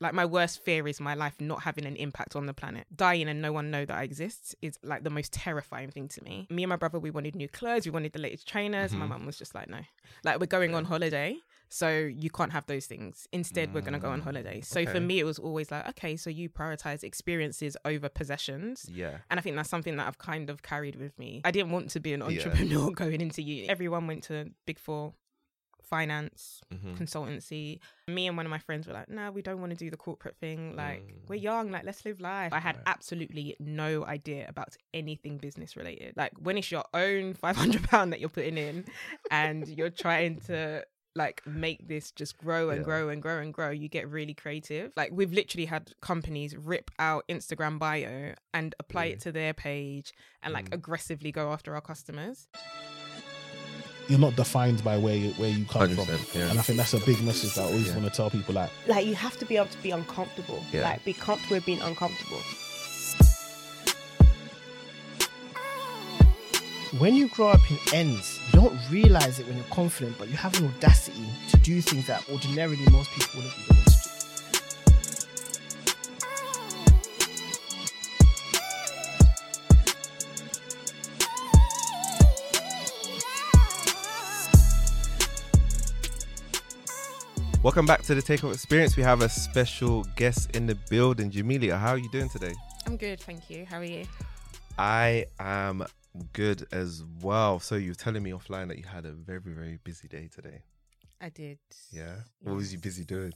like my worst fear is my life not having an impact on the planet. Dying and no one know that I exist is like the most terrifying thing to me. Me and my brother, we wanted new clothes, we wanted the latest trainers. My Mhm. mum was just like, no, like we're going on holiday, so you can't have those things. Instead, we're gonna go on Mm, holiday. So for me, it was always like, okay, so you prioritize experiences over possessions. Yeah. And I think that's something that I've kind of carried with me. I didn't want to be an Yeah. entrepreneur going into uni. Everyone went to Big Four, finance, Mhm. consultancy. Me and one of my friends were like, no, we don't want to do the corporate thing. Like, Mm. we're young, like, let's live life. I had Right. absolutely no idea about anything business related. Like, when it's your own £500 that you're putting in and you're trying to like make this just grow and Yeah. grow and grow and grow you get really creative like we've literally had companies rip out instagram bio and apply it to their page and like Mm. aggressively go after our customers You're not defined by where you, where you come from. yeah. And I think that's a big message that I always Yeah. want to tell people. Like, like you have to be able to be uncomfortable. Yeah. Like be comfortable with being uncomfortable. When you grow up in ends, you don't realize it when you're confident, but you have an audacity to do things that ordinarily most people wouldn't be willing Welcome back to the Takeoff Experience. We have a special guest in the building, Jamelia. How are you doing today? i'm good thank you how are you I am good as well. So you were telling me offline that you had a very, very busy day today. i did Yeah. What was you busy doing?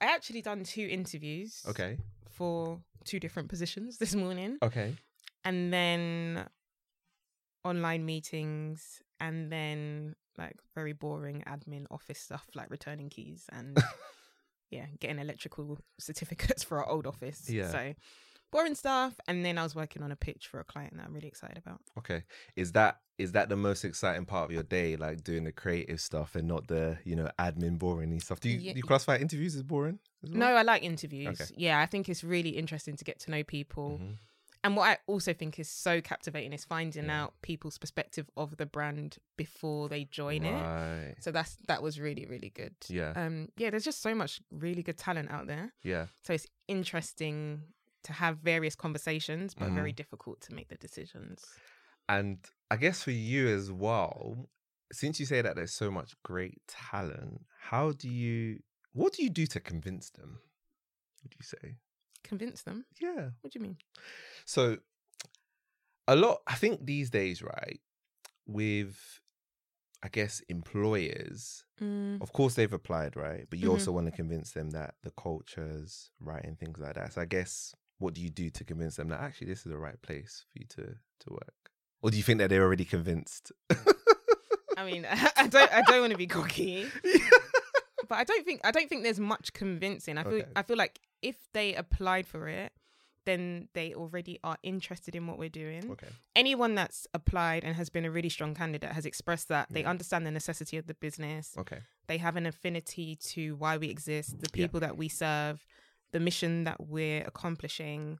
i actually done two interviews Okay. for two different positions this morning Okay. and then online meetings and then like very boring admin office stuff like returning keys and yeah getting electrical certificates for our old office Yeah. so boring stuff and then i was working on a pitch for a client that i'm really excited about Okay. Is that is that the most exciting part of your day, like doing the creative stuff and not the, you know, admin boring stuff? Do you, Yeah. do you classify interviews as boring? as well? no i like interviews Okay. yeah i think it's really interesting to get to know people Mhm. And what i also think is so captivating is finding Yeah. out people's perspective of the brand before they join it so that's that was really really good Yeah. um yeah there's just so much really good talent out there Yeah. so it's interesting to have various conversations but Mm-hmm. very difficult to make the decisions And I guess for you as well, since you say that there's so much great talent, how do you what do you do to convince them? Would you say? Convince them Yeah. what do you mean So a lot I think these days, right, with I guess employers, mm, of course they've applied, right? But you Mhm. also want to convince them that the culture's right and things like that. So I guess what do you do to convince them that actually this is the right place for you to to work? Or do you think that they're already convinced? i mean i don't i don't want to be cocky but i don't think i don't think there's much convincing i feel Okay. i feel like if they applied for it then they already are interested in what we're doing okay. anyone that's applied and has been a really strong candidate has expressed that they understand the necessity of the business Okay. they have an affinity to why we exist, the Yeah. people that we serve, the mission that we're accomplishing,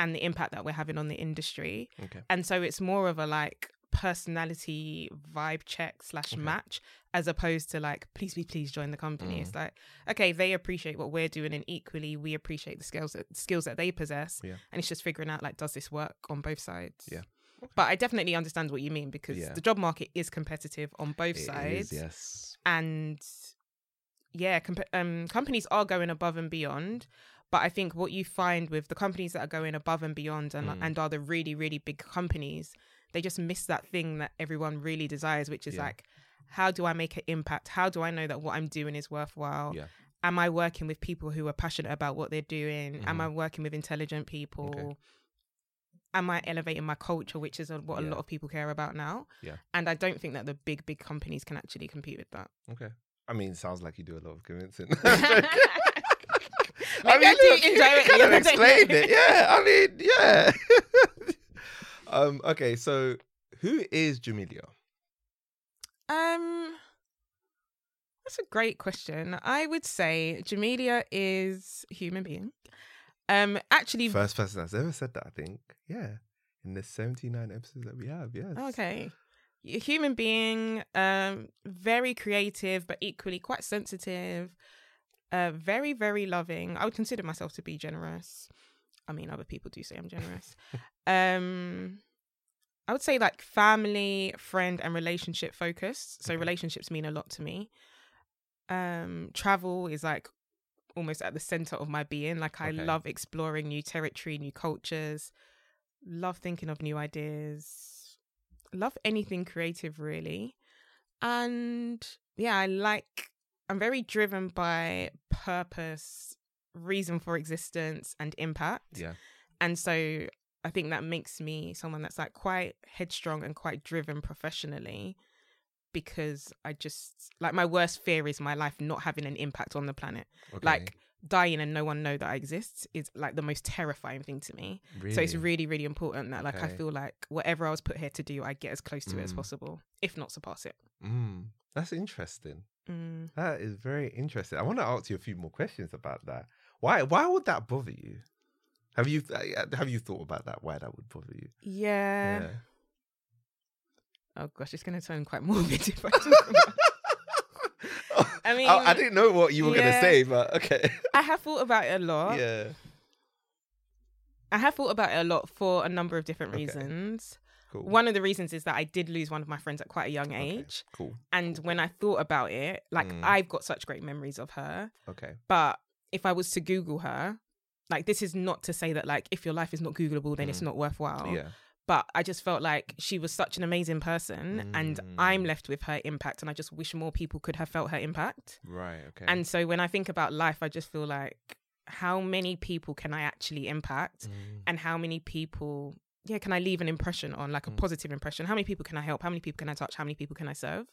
and the impact that we're having on the industry. Okay. And so it's more of a like personality vibe check slash Okay. match as opposed to like please please please join the company Mm. it's like okay they appreciate what we're doing and equally we appreciate the skills that skills that they possess Yeah. and it's just figuring out like does this work on both sides Yeah. but i definitely understand what you mean because Yeah. the job market is competitive on both It is, sides yes. and yeah comp- um companies are going above and beyond but i think what you find with the companies that are going above and beyond and, Mm. and are the really really big companies they just miss that thing that everyone really desires which is Yeah. like how do i make an impact how do i know that what i'm doing is worthwhile Yeah. am i working with people who are passionate about what they're doing am Mhm. i working with intelligent people am i elevating my culture which is what a lot of people care about now Yeah. and i don't think that the big big companies can actually compete with that Okay. I mean, sounds like you do a lot of convincing. Maybe I do indirectly, kind of I don't explained it. Yeah, I mean, yeah. um. Okay, so who is Jamelia? Um, that's a great question. I would say Jamelia is a human being. Um, actually, First person that's ever said that. I think. Yeah. In the seventy-nine episodes that we have. Yes. okay, a human being. Um, very creative, but equally quite sensitive. Uh, very, very loving. I would consider myself to be generous. I mean, other people do say I'm generous. um, I would say like family, friend, and relationship focused. So relationships mean a lot to me. Um, travel is like almost at the center of my being. Like I Okay. love exploring new territory, new cultures. Love thinking of new ideas. Love anything creative, really. And yeah, I like. I'm very driven by purpose, reason for existence, and impact. Yeah. And so I think that makes me someone that's like quite headstrong and quite driven professionally because I just like my worst fear is my life not having an impact on the planet. Okay. Like dying and no one know that I exist is like the most terrifying thing to me. So it's really, really important that like I feel like whatever I was put here to do, I get as close to it as Mm. possible, if not surpass it. Mm, that's interesting. Mm. That is very interesting. I want to ask you a few more questions about that. Why? Why would that bother you? Have you uh, have you thought about that? Why that would bother you? Yeah. Oh gosh, it's gonna turn quite morbid if I talk about I mean, I, I didn't know what you were gonna say, but okay. I have thought about it a lot. yeah. I have thought about it a lot for a number of different Okay. reasons. Cool. One of the reasons is that I did lose one of my friends at quite a young Okay, age. Cool. And when I thought about it, like Mm. I've got such great memories of her. Okay. But if I was to Google her, like this is not to say that like if your life is not Googleable, then it's Mm. not worthwhile. Yeah. But I just felt like she was such an amazing person and Mm. I'm left with her impact and I just wish more people could have felt her impact. Right. Okay. And so when I think about life, I just feel like how many people can I actually impact Mm, and how many people yeah can I leave an impression on like a Mm. positive impression? How many people can I help? How many people can I touch? How many people can I serve?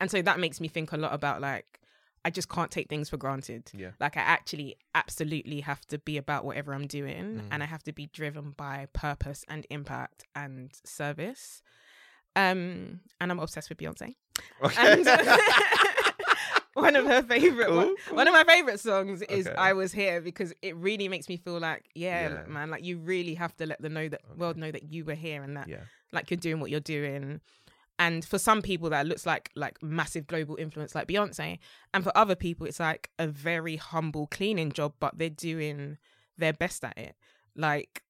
And so that makes me think a lot about like I just can't take things for granted. yeah. Like I actually absolutely have to be about whatever I'm doing Mm. and I have to be driven by purpose and impact and service. Um and I'm obsessed with Beyonce. Okay. And one of her favorite Cool, one, one of my favorite songs is Okay. I Was Here because it really makes me feel like, yeah, Yeah. man, like you really have to let the know that Okay. world know that you were here and that yeah. like you're doing what you're doing. And for some people that looks like like massive global influence like Beyonce. And for other people it's like a very humble cleaning job, but they're doing their best at it. Like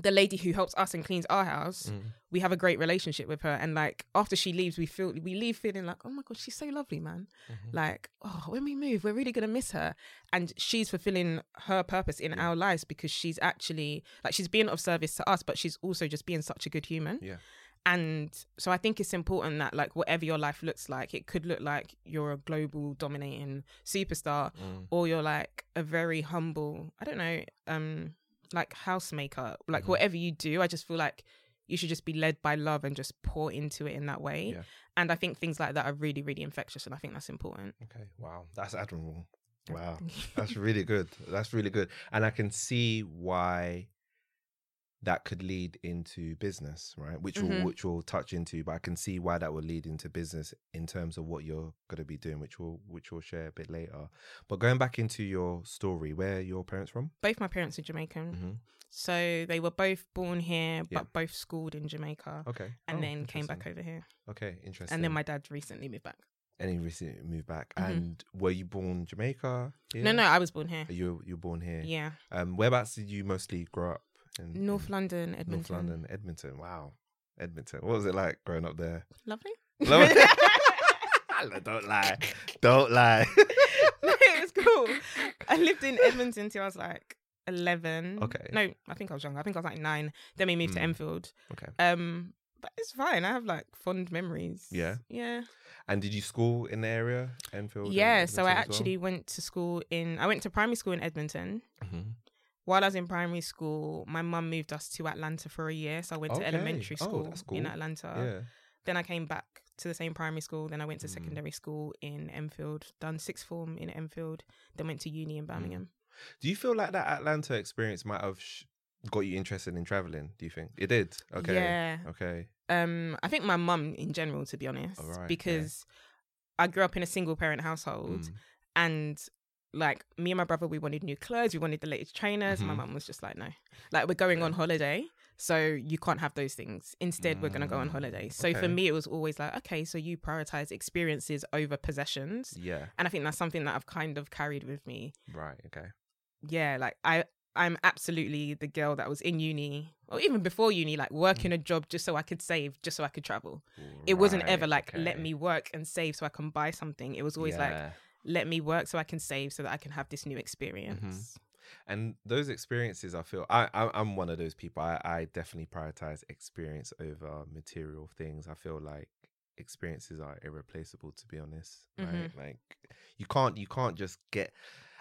the lady who helps us and cleans our house, Mm. we have a great relationship with her. And like after she leaves, we feel we leave feeling like, oh my god, she's so lovely, man. Mhm. Like, oh, when we move, we're really gonna miss her. And she's fulfilling her purpose in Yeah. our lives because she's actually like she's being of service to us, but she's also just being such a good human. Yeah. And so I think it's important that like whatever your life looks like, it could look like you're a global dominating superstar, Mm. or you're like a very humble, I don't know, um, like housemaker. Like Mhm. whatever you do, I just feel like you should just be led by love and just pour into it in that way. Yeah. And I think things like that are really, really infectious, and I think that's important. Okay. Wow. That's admirable. Wow. That's really good. That's really good. And I can see why that could lead into business, right? Which will Mhm. which we'll touch into, but I can see why that will lead into business in terms of what you're gonna be doing, which we'll which we'll share a bit later. But going back into your story, where are your parents from? both my parents are Jamaican, Mm-hmm. so they were both born here, Yeah. but both schooled in Jamaica, Okay. and Oh, then came back over here. Okay, interesting. And then my dad recently moved back. and he recently moved back. Mhm. And were you born Jamaica? No, here? no, I was born here. You you were born here. Yeah, Um, whereabouts did you mostly grow up? In North in London, Edmonton. North London, Edmonton. Wow, Edmonton. What was it like growing up there? Lovely. Love it. Don't lie. Don't lie. no, it was cool. I lived in Edmonton till I was like eleven. Okay. No, I think I was younger. I think I was like nine. Then we moved to Mm. Enfield. okay. Um, but it's fine. I have like fond memories. Yeah? Yeah. And did you school in the area, Enfield? Yeah. So I as well? actually went to school in. I went to primary school in Edmonton. Mhm. While I was in primary school, my mum moved us to Atlanta for a year. So I went Okay. to elementary Oh, school in. Atlanta. Yeah. Then I came back to the same primary school. Then I went to Mm. secondary school in Enfield. Done sixth form in Enfield. Then went to uni in Mm. Birmingham. Do you feel like that Atlanta experience might have sh- got you interested in traveling? Do you think it did? Okay. Yeah. Okay. Um, I think my mum in general, to be honest, yeah. because I grew up in a single parent household, Mm. and like me and my brother, we wanted new clothes, we wanted the latest trainers. My Mhm. mum was just like, no, like we're going on holiday, So you can't have those things. Instead, we're going to go on Mm, holiday. So okay. for me, it was always like, okay, so you prioritize experiences over possessions. Yeah. And I think that's something that I've kind of carried with me. Right. Okay. Yeah, like I I'm absolutely the girl that was in uni or even before uni, like working a job just so I could save, just so I could travel. It wasn't ever Right, like let me work and save so I can buy something. It was always like Yeah. Let me work so I can save so that I can have this new experience. Mm-hmm. and those experiences i feel i, I i'm one of those people I, I definitely prioritize experience over material things i feel like experiences are irreplaceable to be honest right Mhm. like you can't you can't just get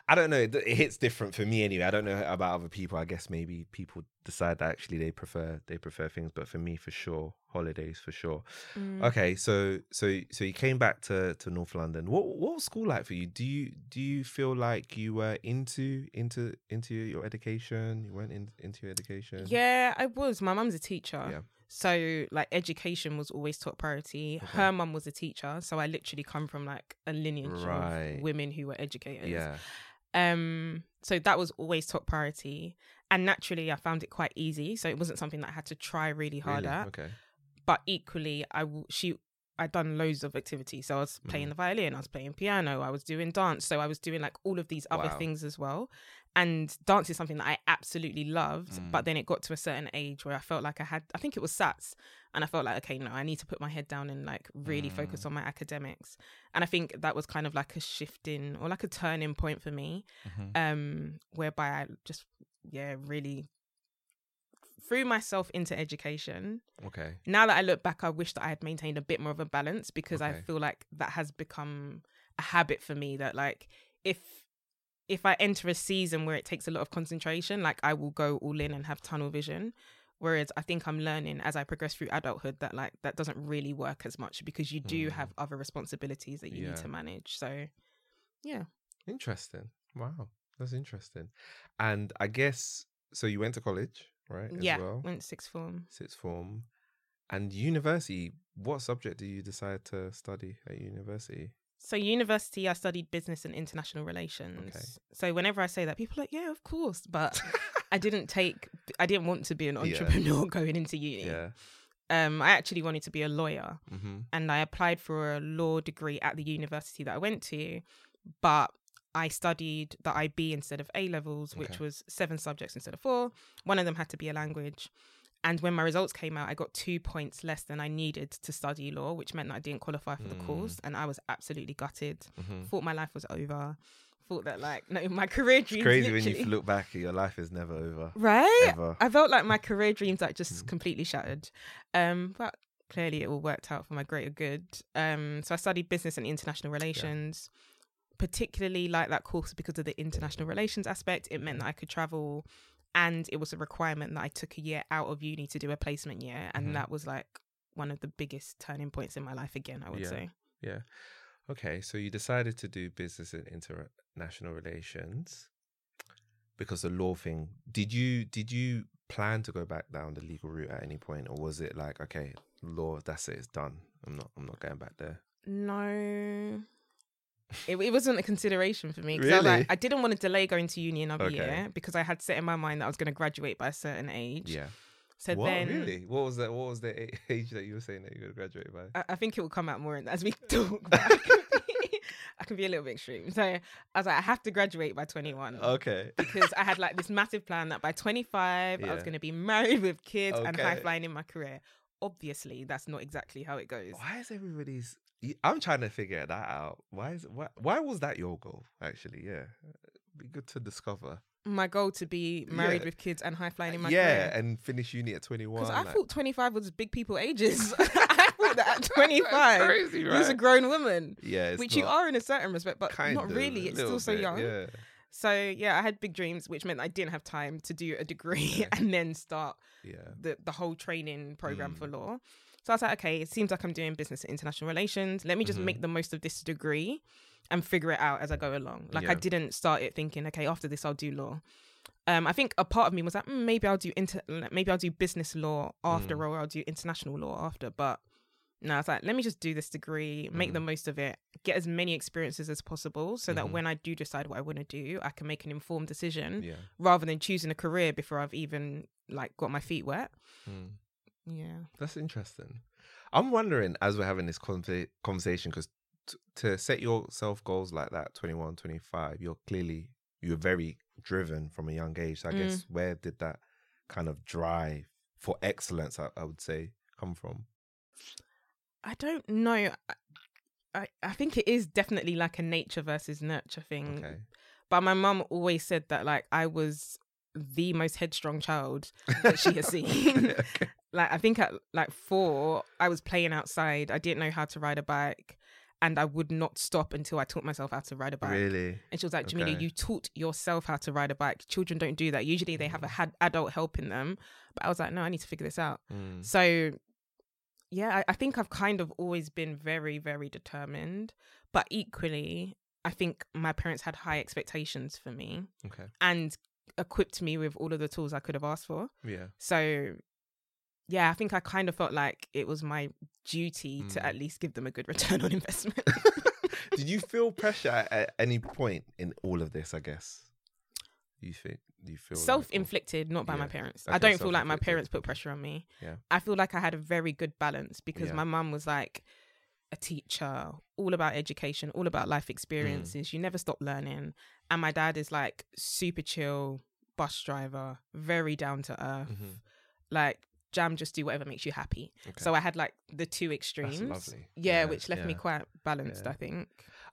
i don't know it it hits different for me anyway i don't know about other people i guess maybe people decide that actually they prefer they prefer things but for me for sure holidays for sure Mm. Okay, so so so you came back to to North London. What what was school like for you? Do you do you feel like you were into into into your education? You went in, into your education. Yeah, I was. My mum's a teacher. Yeah. So like education was always top priority. Okay. Her mum was a teacher, so I literally come from like a lineage Right. of women who were educators. Yeah. Um so that was always top priority. And naturally I found it quite easy. So it wasn't something that I had to try really hard Really? at. Okay. But equally I w- she I'd done loads of activities. So I was playing Mhm. the violin, I was playing piano, I was doing dance. So I was doing like all of these other Wow. things as well. And dance is something that I absolutely loved. Mm. But then it got to a certain age where I felt like I had, I think it was SATs. And I felt like, okay, no, I need to put my head down and like really focus Mm. on my academics. And I think that was kind of like a shifting or like a turning point for me, Mhm. um, whereby I just, yeah, really threw myself into education Okay. now that I look back, I wish that I had maintained a bit more of a balance because I feel like that has become a habit for me that like if if I enter a season where it takes a lot of concentration, like I will go all in and have tunnel vision. Whereas I think I'm learning as I progress through adulthood that like that doesn't really work as much because you do Mm. have other responsibilities that you Yeah. need to manage. So yeah. Interesting. Wow, that's interesting. And I guess so. You went to college, right? as yeah. Well? Went sixth form. Sixth form, and university. What subject did you decide to study at university? So university, I studied business and international relations. So whenever I say that, people are like, yeah, of course. But I didn't take, I didn't want to be an Yeah. entrepreneur going into uni. yeah. Um, I actually wanted to be a lawyer, Mm-hmm. and I applied for a law degree at the university that I went to, but I studied the IB instead of A levels, which Okay. was seven subjects instead of four. One of them had to be a language. And when my results came out, I got two points less than I needed to study law, which meant that I didn't qualify for the Mm. course. And I was absolutely gutted. Mm-hmm. Thought my life was over. Thought that like no, my career dreams. It's crazy when you look back. Your life is never over. right. Ever. I felt like my career dreams like just Mm. completely shattered. Um, but clearly it all worked out for my greater good. Um, so I studied business and international relations. Particularly like that course because of the international relations aspect. It meant that I could travel, and it was a requirement that I took a year out of uni to do a placement year, and Mhm. that was like one of the biggest turning points in my life again. I would Yeah. say. Yeah. Okay, so you decided to do business and international relations because the law thing. Did you did you plan to go back down the legal route at any point, or was it like, okay, law, that's it, it's done. I'm not I'm not going back there. No. It, it wasn't a consideration for me because I Really? like, I didn't want to delay going to uni another Okay. year because I had set in my mind that I was going to graduate by a certain age. Yeah. So what then really? What was that? What was the age that you were saying that you were gonna graduate by? I, I think it will come out more as we talk. but I, can be, I can be a little bit extreme. So I was like, I have to graduate by 21. Okay. Because I had like this massive plan that by 25, I was going to be married with kids and high flying in my career. Obviously, that's not exactly how it goes. Why is everybody's? I'm trying to figure that out. Why is why? Why was that your goal? Actually, yeah, be good to discover. My goal to be married Yeah. with kids and high flying in my yeah, career. and finish uni at 21. Because I like- thought 25 was big people ages. I thought that at 25, crazy, you was a grown woman, Yeah, it's which you are in a certain respect, but kind not really. It's still little so bit, young. Yeah. So yeah, I had big dreams, which meant I didn't have time to do a degree Yeah. and then start Yeah. the the whole training program Mm. for law. So I was like, okay, it seems like I'm doing business and international relations. Let me just Mhm. make the most of this degree and figure it out as I go along. Like Yeah. I didn't start it thinking, okay, after this I'll do law. Um, I think a part of me was like, mm, maybe I'll do inter- maybe I'll do business law after, Mm. or I'll do international law after. But No, I was like, let me just do this degree, make Mhm. the most of it, get as many experiences as possible so Mhm. that when I do decide what I want to do, I can make an informed decision Yeah. rather than choosing a career before I've even like got my feet wet. Mm. Yeah. That's interesting. I'm wondering as we're having this conver- conversation because t- to set yourself goals like that, 21, 25, you're clearly you're very driven from a young age. So I guess mm. where did that kind of drive for excellence? I, I would say come from. I don't know. I, I, I think it is definitely like a nature versus nurture thing. Okay. But my mum always said that like I was the most headstrong child that she has seen. Okay. Like I think at like four, I was playing outside. I didn't know how to ride a bike, and I would not stop until I taught myself how to ride a bike. Really? And she was like, Jamelia, Okay. you taught yourself how to ride a bike. Children don't do that. Usually they have a had adult helping them. But I was like, no, I need to figure this out. Mm. So, yeah, I, I think I've kind of always been very, very determined. But equally, I think my parents had high expectations for me Okay. and equipped me with all of the tools I could have asked for. Yeah. So, yeah, I think I kind of felt like it was my duty Mm. to at least give them a good return on investment. Did you feel pressure at, any point in all of this? I guess. You think? Do you feel Self-inflicted, not by my parents. Okay, I don't feel like my parents put pressure on me. Yeah. I feel like I had a very good balance because Yeah. my mum was like a teacher, all about education, all about Mm. life experiences. You never stop learning. And my dad is like super chill, bus driver, very down to earth. Mhm. Like jam, just do whatever makes you happy. Okay. So I had like the two extremes. Yeah, Yeah, which left me quite balanced, Yeah. I think.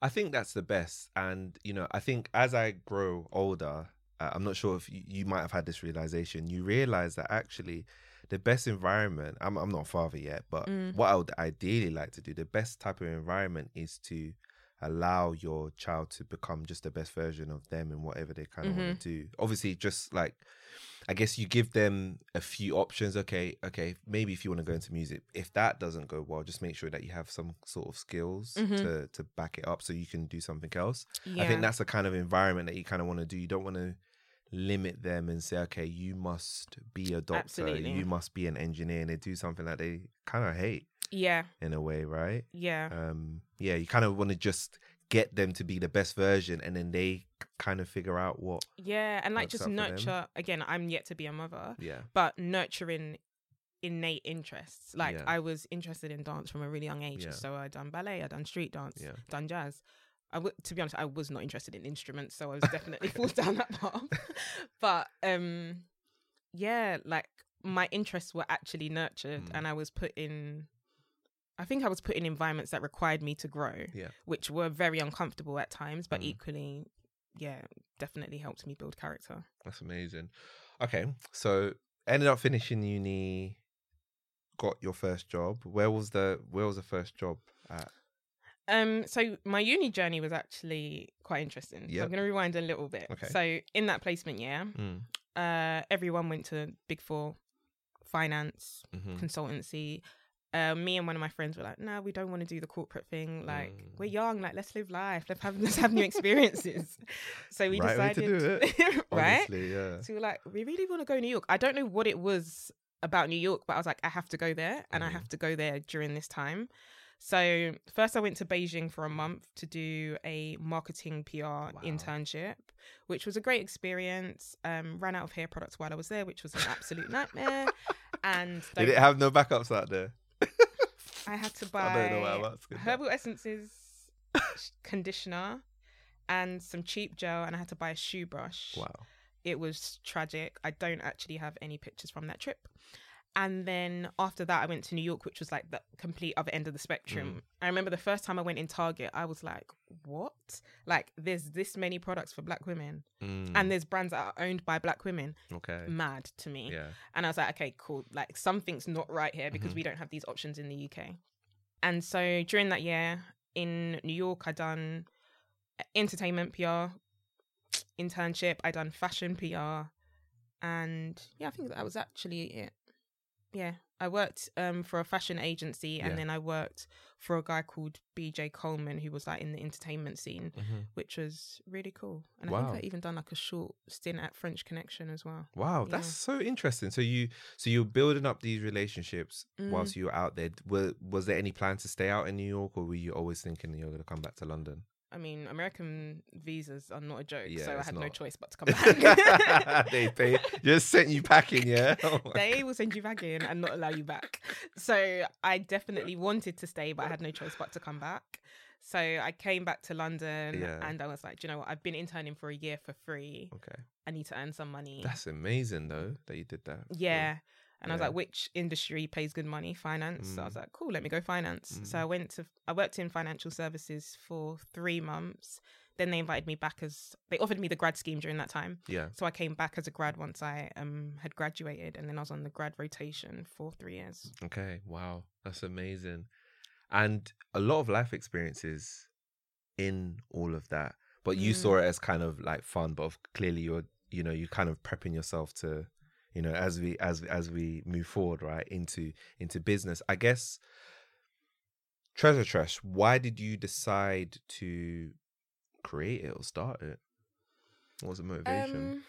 I think that's the best. And, you know, I think as I grow older, uh, I'm not sure if you, you might have had this realization, you realize that actually the best environment, I'm, I'm not a father yet, but Mm. what I would ideally like to do, the best type of environment is to allow your child to become just the best version of them in whatever they kind of want to do. Obviously, just like, I guess you give them a few options. Okay, okay, maybe if you want to go into music, if that doesn't go well, just make sure that you have some sort of skills Mhm. to to back it up so you can do something else. Yeah. I think that's the kind of environment that you kind of want to do. You don't want to limit them and say, okay, you must be a doctor, Absolutely. you must be an engineer, and they do something that they kind of hate yeah, in a way, right? yeah. Um, yeah, you kind of want to just get them to be the best version, and then they kind of figure out what. Yeah, and like just out for them. nurture again, I'm yet to be a mother, Yeah. but nurturing innate interests. Like Yeah. I was interested in dance from a really young age. Yeah. So I done ballet, I done street dance, Yeah. done jazz. I w- to be honest, I was not interested in instruments, so I was definitely forced down that path. But um yeah, like my interests were actually nurtured Mm. and I was put in I think I was put in environments that required me to grow, Yeah. which were very uncomfortable at times, but Mm. equally, yeah, definitely helped me build character. That's amazing. Okay, so ended up finishing uni, got your first job. Where was the Where was the first job at? Um, so my uni journey was actually quite interesting. So I'm gonna rewind a little bit. Okay. So in that placement year, Mm. uh, everyone went to Big Four, finance, hmm consultancy. Uh, me and one of my friends were like, "No, we don't want to do the corporate thing. Like, we're Mm. young. Like, let's live life. Let's have let's have new experiences." so we Right way to decided, do it, right? Honestly, yeah. So we were like, we really want to go to New York. I don't know what it was about New York, but I was like, I have to go there and I Mhm. have to go there during this time. So first I went to Beijing for a month to do a marketing PR internship, which was a great experience. Um, ran out of hair products while I was there, which was an absolute nightmare. And Did it have no backups out there? I had to I don't know why buy I'm asking that. herbal essences, conditioner, and some cheap gel, and I had to buy a shoe brush Wow. it was tragic. I don't actually have any pictures from that trip. And then after that, I went to New York, which was like the complete other end of the spectrum. I remember the first time I went in Target, I was like, what? Like, there's this many products for black women, Mm, and there's brands that are owned by black women. okay. Mad to me. Yeah. And I was like, okay, cool. Like, something's not right here because Mhm. we don't have these options in the UK. And so during that year in New York, I done entertainment PR, internship, I done fashion PR, and yeah, I think that was actually it. Yeah, I worked um for a fashion agency, and Yeah. then I worked for a guy called BJ Coleman, who was like in the entertainment scene, which was really cool. And I think I even done like a short stint at French Connection as well. Wow, Yeah. that's so interesting. So you, so you're building up these relationships Mm. whilst you were out there. Were, was there any plan to stay out in New York, or were you always thinking you're going to come back to London? I mean, American visas are not a joke, Yeah, so I had no choice but to come back. they they just sent you packing, yeah. Oh they will send you back in and not allow you back. So I definitely wanted to stay, but I had no choice but to come back. So I came back to London Yeah. and I was like, "Do you know what? I've been interning for a year for free. Okay, I need to earn some money. that's amazing though that you did that. yeah. And I was like, which industry pays good money? Finance. So I was Mm. like, cool, let me go finance. So Mm. I went to, I worked in financial services for three months. Then they invited me back as, they offered me the grad scheme during that time. Yeah. So I came back as a grad once I um had graduated, and then I was on the grad rotation for three years. Okay. Wow, that's amazing, and a lot of life experiences in all of that. But you Mm. saw it as kind of like fun, but clearly you're, you know, you're kind of prepping yourself to, you know, as we as as we move forward, right, into into business. I guess. Treasure Tress. Why did you decide to create it or start it? What was the motivation? Um,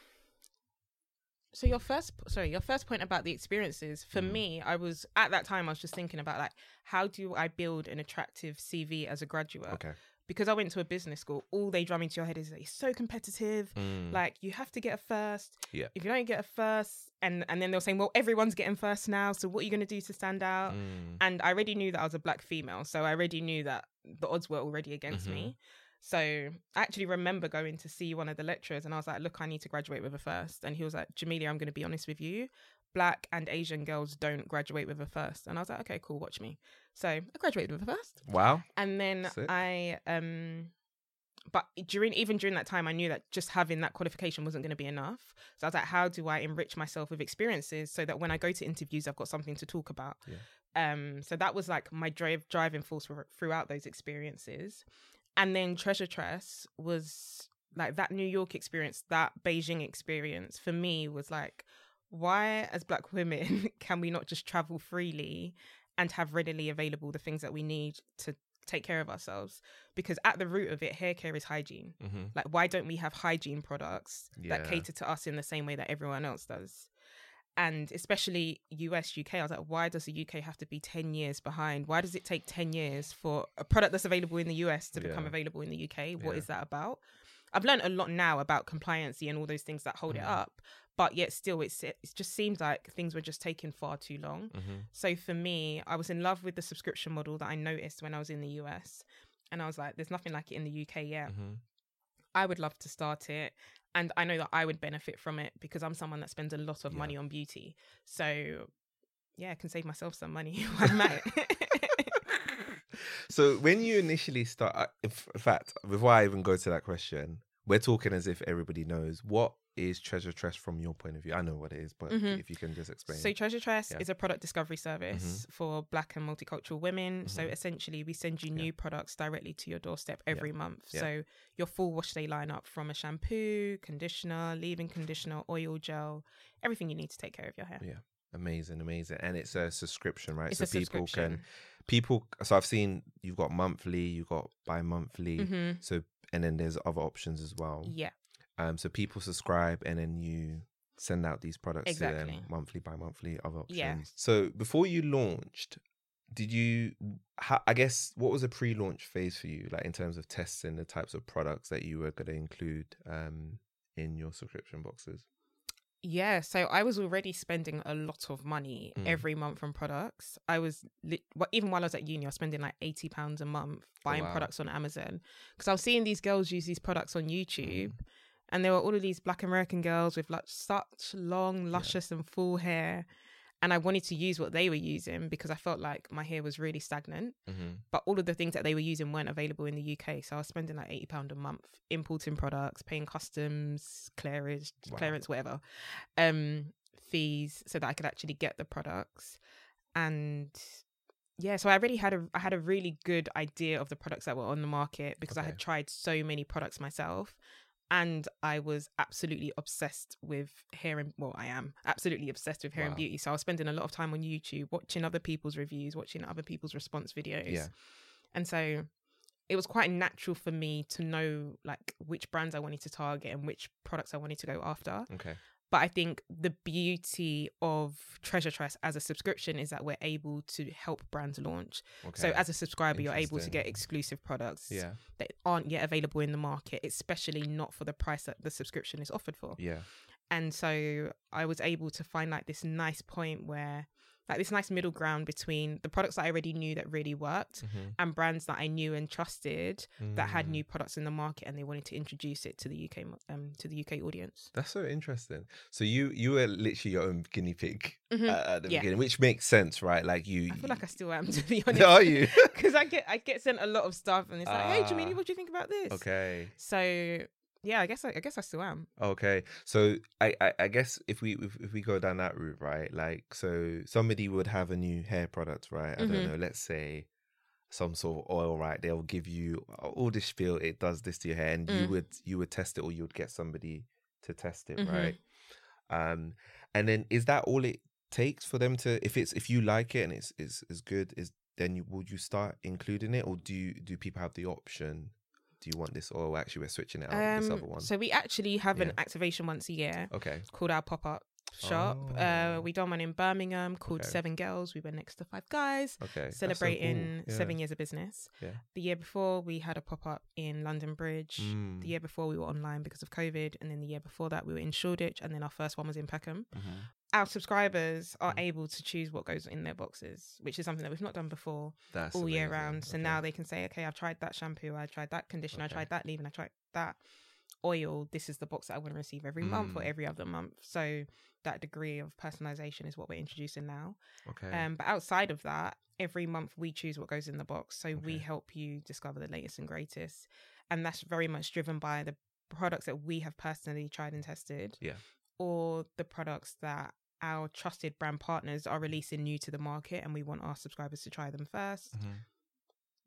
so your first, sorry, your first point about the experiences. For Mhm. me, I was at that time. I was just thinking about like, how do I build an attractive CV as a graduate? okay. Because I went to a business school, all they drum into your head is that it's so competitive. Mm, Like you have to get a first. Yeah. If you don't get a first, and and then they're saying, well, everyone's getting first now. So what are you going to do to stand out? mm, and I already knew that I was a black female, so I already knew that the odds were already against Mhm. me. So I actually remember going to see one of the lecturers, and I was like, "Look, I need to graduate with a first. and he was like, "Jamelia, I'm going to be honest with you. Black and Asian girls don't graduate with a first. And I was like, "Okay, cool, watch me." So I graduated with a first, wow. and then Sick. I um. But during even during that time, I knew that just having that qualification wasn't going to be enough. So I was like, how do I enrich myself with experiences so that when I go to interviews, I've got something to talk about. Um, so that was like my drive driving force for, throughout those experiences. And then Treasure Tress was like that New York experience, that Beijing experience for me was like, why as black women can we not just travel freely and have readily available the things that we need to take care of ourselves? Because at the root of it, hair care is hygiene. Mm-hmm. Like, why don't we have hygiene products that cater to us in the same way that everyone else does? And especially US, UK, I was like, why does the UK have to be 10 years behind? Why does it take 10 years for a product that's available in the US to become available in the UK? What Yeah. is that about? I've learned a lot now about compliancy and all those things that hold it Mm. up, but yet still, it's, it just seemed like things were just taking far too long. Mm-hmm. So for me, I was in love with the subscription model that I noticed when I was in the US. And I was like, there's nothing like it in the UK yet. Mm-hmm. I would love to start it. And I know that I would benefit from it because I'm someone that spends a lot of Yeah. money on beauty. So yeah, I can save myself some money while I'm at it. So when you initially start, in fact, before I even go to that question, we're talking as if everybody knows what is Treasure Tress from your point of view. I know what it is, but Mhm. if you can just explain. So Treasure Tress Yeah. is a product discovery service for black and multicultural women. So Mhm. essentially we send you Yeah. new products directly to your doorstep every month. Yeah. So your full wash day lineup from a shampoo, conditioner, leave-in conditioner, oil gel, everything you need to take care of your hair. Yeah. Amazing, amazing, and it's a subscription, right? It's so people can people. So I've seen you've got monthly, you've got bi-monthly. Mhm. So and then there's other options as well. Yeah. Um, so people subscribe and then you send out these products to them monthly by monthly, other options. Yeah. So before you launched, did you? How, I guess what was a pre-launch phase for you, like in terms of testing the types of products that you were going to include um, in your subscription boxes? Yeah, so I was already spending a lot of money Mm. every month on products. I was li- well, even while I was at uni, I was spending like eighty pounds a month buying Oh, wow. products on Amazon because I was seeing these girls use these products on YouTube, Mm. and there were all of these Black American girls with like such long, luscious, and full hair, and I wanted to use what they were using because I felt like my hair was really stagnant. Mm-hmm. But all of the things that they were using weren't available in the UK, so I was spending like eighty pound a month importing products, paying customs, clearance, Wow. clearance, whatever, um, fees, so that I could actually get the products. And yeah, so I really had a I had a really good idea of the products that were on the market because I had tried so many products myself. And I was absolutely obsessed with hair and well, I am absolutely obsessed with hair and beauty. So I was spending a lot of time on YouTube watching other people's reviews, watching other people's response videos. Yeah. And so it was quite natural for me to know like which brands I wanted to target and which products I wanted to go after. Okay. But I think the beauty of Treasure Tress as a subscription is that we're able to help brands launch. Okay. So as a subscriber, you're able to get exclusive products yeah. that aren't yet available in the market, especially not for the price that the subscription is offered for. Yeah. And so I was able to find like this nice point where like this nice middle ground between the products that I already knew that really worked Mhm. and brands that I knew and trusted that had Mm. new products in the market and they wanted to introduce it to the UK um to the UK audience. That's so interesting. So you you were literally your own guinea pig Mhm. uh, at the Yeah. beginning, which makes sense, right? Like you. I feel like I still am to be honest. Are you? Because I get I get sent a lot of stuff and it's like, hey Ah. Jamini, what do you think about this? okay. So yeah, I guess I, I guess I still am. Okay, so I, I, I guess if we if, if we go down that route, right? Like, so somebody would have a new hair product, right? I Mhm. don't know. Let's say some sort of oil, right? They'll give you "Oh, all this spiel. It does this to your hair, and you Mm. would you would test it, or you would get somebody to test it, Mhm. right? Um, and then is that all it takes for them to? If it's if you like it and it's is is good, is then you, would you start including it, or do you do people have the option? Do you want this, or actually we're switching it out with this Um, other one? so we actually have an activation once a year okay. called our pop up shop. Oh. Uh, we done one in Birmingham called Okay. Seven Girls. We were next to Five Guys. Okay. that's so cool. Celebrating Yeah. seven years of business. Yeah. The year before, we had a pop up in London Bridge. Mm. The year before, we were online because of COVID. And then the year before that, we were in Shoreditch. And then our first one was in Peckham. Mhm. Our subscribers are Mm. able to choose what goes in their boxes, which is something that we've not done before That's all year round. So Okay. now they can say, okay, I've tried that shampoo, I tried that conditioner. I tried that leave-in, I tried that oil. This is the box that I want to receive every month or Mm. every other month. So that degree of personalization is what we're introducing now. Okay. Um, but outside of that, every month we choose what goes in the box. So we help you discover the latest and greatest. And that's very much driven by the products that we have personally tried and tested. Yeah. Or the products that our trusted brand partners are releasing new to the market and we want our subscribers to try them first. Mhm.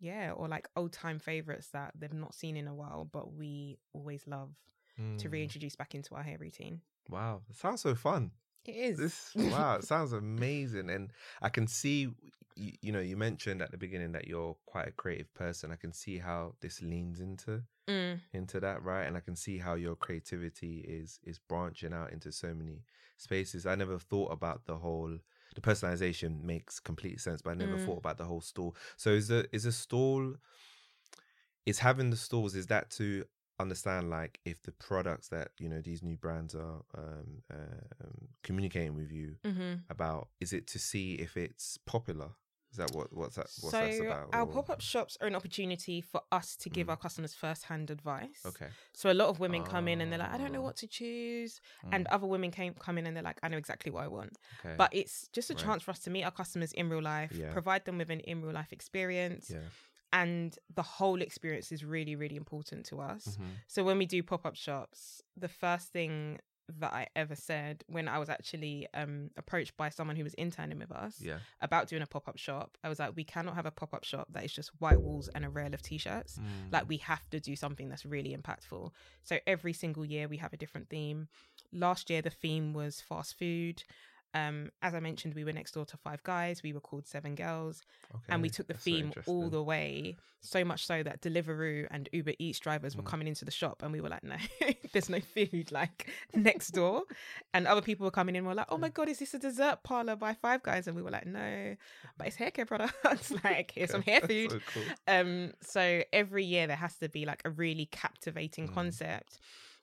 Yeah. Or like old time favorites that they've not seen in a while, but we always love to Mm. reintroduce back into our hair routine. Wow, it sounds so fun. It is. This wow, it sounds amazing, and I can see. You, you know, you mentioned at the beginning that you're quite a creative person. I can see how this leans into Mm, into that, right? And I can see how your creativity is is branching out into so many spaces. I never thought about the whole. The personalization makes complete sense, but I never Mm. thought about the whole stall. So is the is a stall? Is having the stalls is that to understand like if the products that you know these new brands are um, uh, um communicating with you hmm about is it to see if it's popular is that what what's that what's so that's about our or- pop-up shops are an opportunity for us to give Mm. our customers first-hand advice okay so a lot of women come in and they're like i don't know Ah. what to choose Mm, and other women came come in and they're like i know exactly what i want okay. but it's just a Right. chance for us to meet our customers in real life Yeah. provide them with an in real life experience yeah and the whole experience is really really important to us Mhm. so when we do pop-up shops the first thing that i ever said when i was actually um approached by someone who was interning with us yeah about doing a pop up shop, I was like, we cannot have a pop up shop that is just white walls and a rail of t shirts. Mm. Like, we have to do something that's really impactful. So, every single year we have a different theme. Last year, the theme was fast food. Um, as I mentioned, we were next door to Five Guys. We were called Seven Girls, and we took the that's so theme all the way. So much so that Deliveroo and Uber Eats drivers were Mm. coming into the shop, and we were like, "No, there's no food like next door." And other people were coming in, and were like, "Oh my god, is this a dessert parlor by Five Guys?" And we were like, "No, but it's hair care products. like here's some hair food." so cool. Um, so every year there has to be like a really captivating Mm. concept.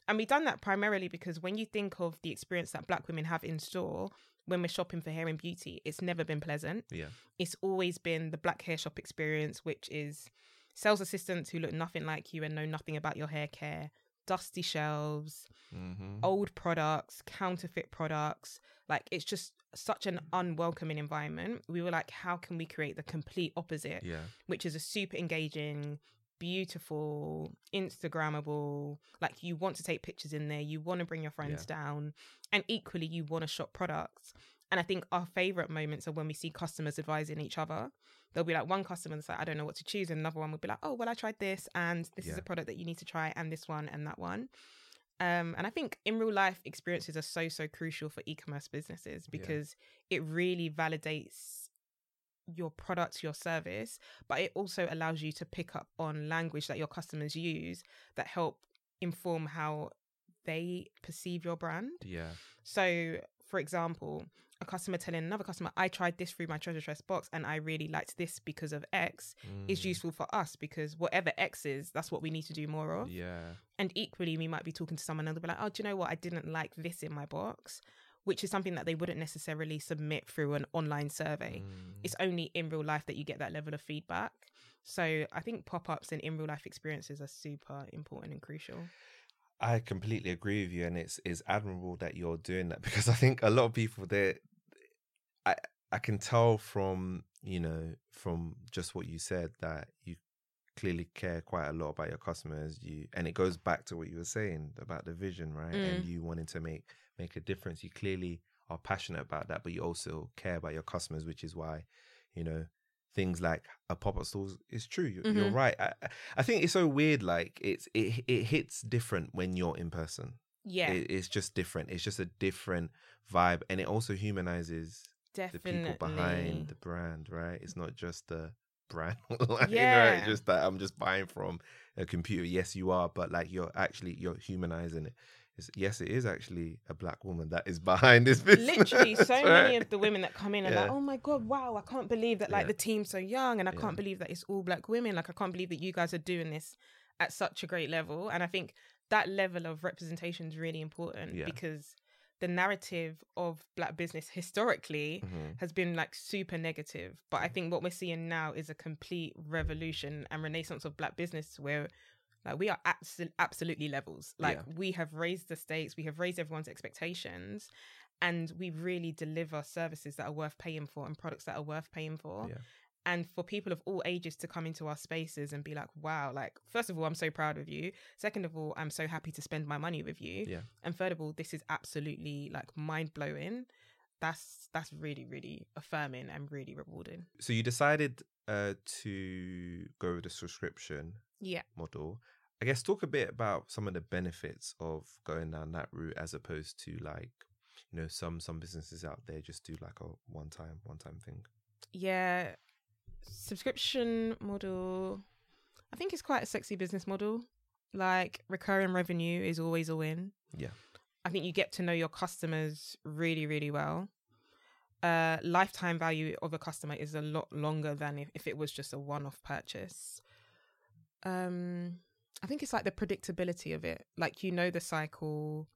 And we've done that primarily because when you think of the experience that black women have in store when we're shopping for hair and beauty, it's never been pleasant. yeah It's always been the black hair shop experience, which is sales assistants who look nothing like you and know nothing about your hair care, dusty shelves, mm-hmm. old products, counterfeit products. Like it's just such an unwelcoming environment. We were like, how can we create the complete opposite? yeah which is a super engaging, beautiful, Instagrammable. Like you want to take pictures in there, you want to bring your friends down, and equally you want to shop products. And I think our favorite moments are when we see customers advising each other. There'll be like one customer that's like, I don't know what to choose, and another one will be like, Oh, well, I tried this, and this is a product that you need to try, and this one and that one. Um, and I think in real life experiences are so so crucial for e-commerce businesses because it really validates your product, your service, but it also allows you to pick up on language that your customers use that help inform how they perceive your brand. Yeah. So, for example, a customer telling another customer, I tried this through my Treasure Tress box and I really liked this because of X is Mm. useful for us because whatever X is, that's what we need to do more of. Yeah. And equally, we might be talking to someone and they'll be like, oh, do you know what? I didn't like this in my box, which is something that they wouldn't necessarily submit through an online survey. Mm. It's only in real life that you get that level of feedback. So I think pop ups and in real life experiences are super important and crucial. I completely agree with you, and it's it's admirable that you're doing that because I think a lot of people there, I I can tell from you know from just what you said that you clearly care quite a lot about your customers. You and it goes back to what you were saying about the vision, right? And Mm. you wanting to make make a difference. You clearly are passionate about that, but you also care about your customers, which is why you know things like a pop-up store is true. You're, you're Mhm. right. I, I- think it's so weird like it's it, it hits different when you're in person. Yeah, it, it's just different. It's just a different vibe and it also humanizes the people behind the brand right? It's not just the brand like, Yeah. right? just that i'm just buying from a computer. Yes you are but like you're actually you're humanizing it it's, yes it is actually a black woman that is behind this business Literally, so many of the women that come in are like, "Oh my god, wow! I can't believe that like Yeah. the team's so young, and I Yeah. can't believe that it's all black women. Like, I can't believe that you guys are doing this at such a great level." And I think that level of representation is really important Yeah. because the narrative of black business historically Mhm. has been like super negative. But I think what we're seeing now is a complete revolution and renaissance of black business where like we are abso- absolutely levels. Like Yeah. we have raised the stakes, we have raised everyone's expectations, and we really deliver services that are worth paying for and products that are worth paying for. Yeah. And for people of all ages to come into our spaces and be like, wow, like, first of all, I'm so proud of you. Second of all, I'm so happy to spend my money with you. Yeah. And third of all, this is absolutely like mind blowing. That's that's really, really affirming and really rewarding. so you decided uh to go with the subscription Yeah. model. I guess talk a bit about some of the benefits of going down that route as opposed to like, you know, some some businesses out there just do like a one time one time thing. Yeah. Subscription model. I think it's quite a sexy business model. Like recurring revenue is always a win. Yeah. I think you get to know your customers really, really well. Uh, lifetime value of a customer is a lot longer than if, if it was just a one off purchase. Um, I think it's like the predictability of it. Like, you know, the cycle.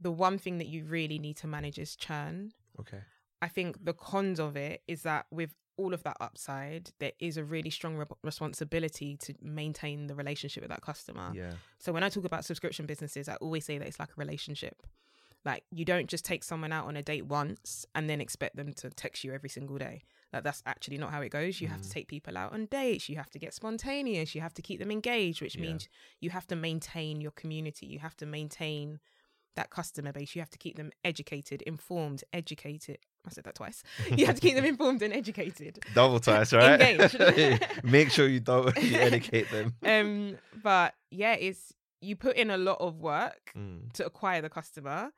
The one thing that you really need to manage is churn. Okay. I think the cons of it is that with all of that upside, there is a really strong re- responsibility to maintain the relationship with that customer. Yeah. So when I talk about subscription businesses, I always say that it's like a relationship. Like you don't just take someone out on a date once and then expect them to text you every single day. Like that's actually not how it goes. You have to Mm. take people out on dates. You have to get spontaneous. You have to keep them engaged, which Yeah. means you have to maintain your community. You have to maintain that customer base. You have to keep them educated, informed, educated. I said that twice. You have to keep them informed and educated. Double twice, right? Engaged. Make sure you don't you educate them. Um, but yeah, it's you put in a lot of work Mm. to acquire the customer.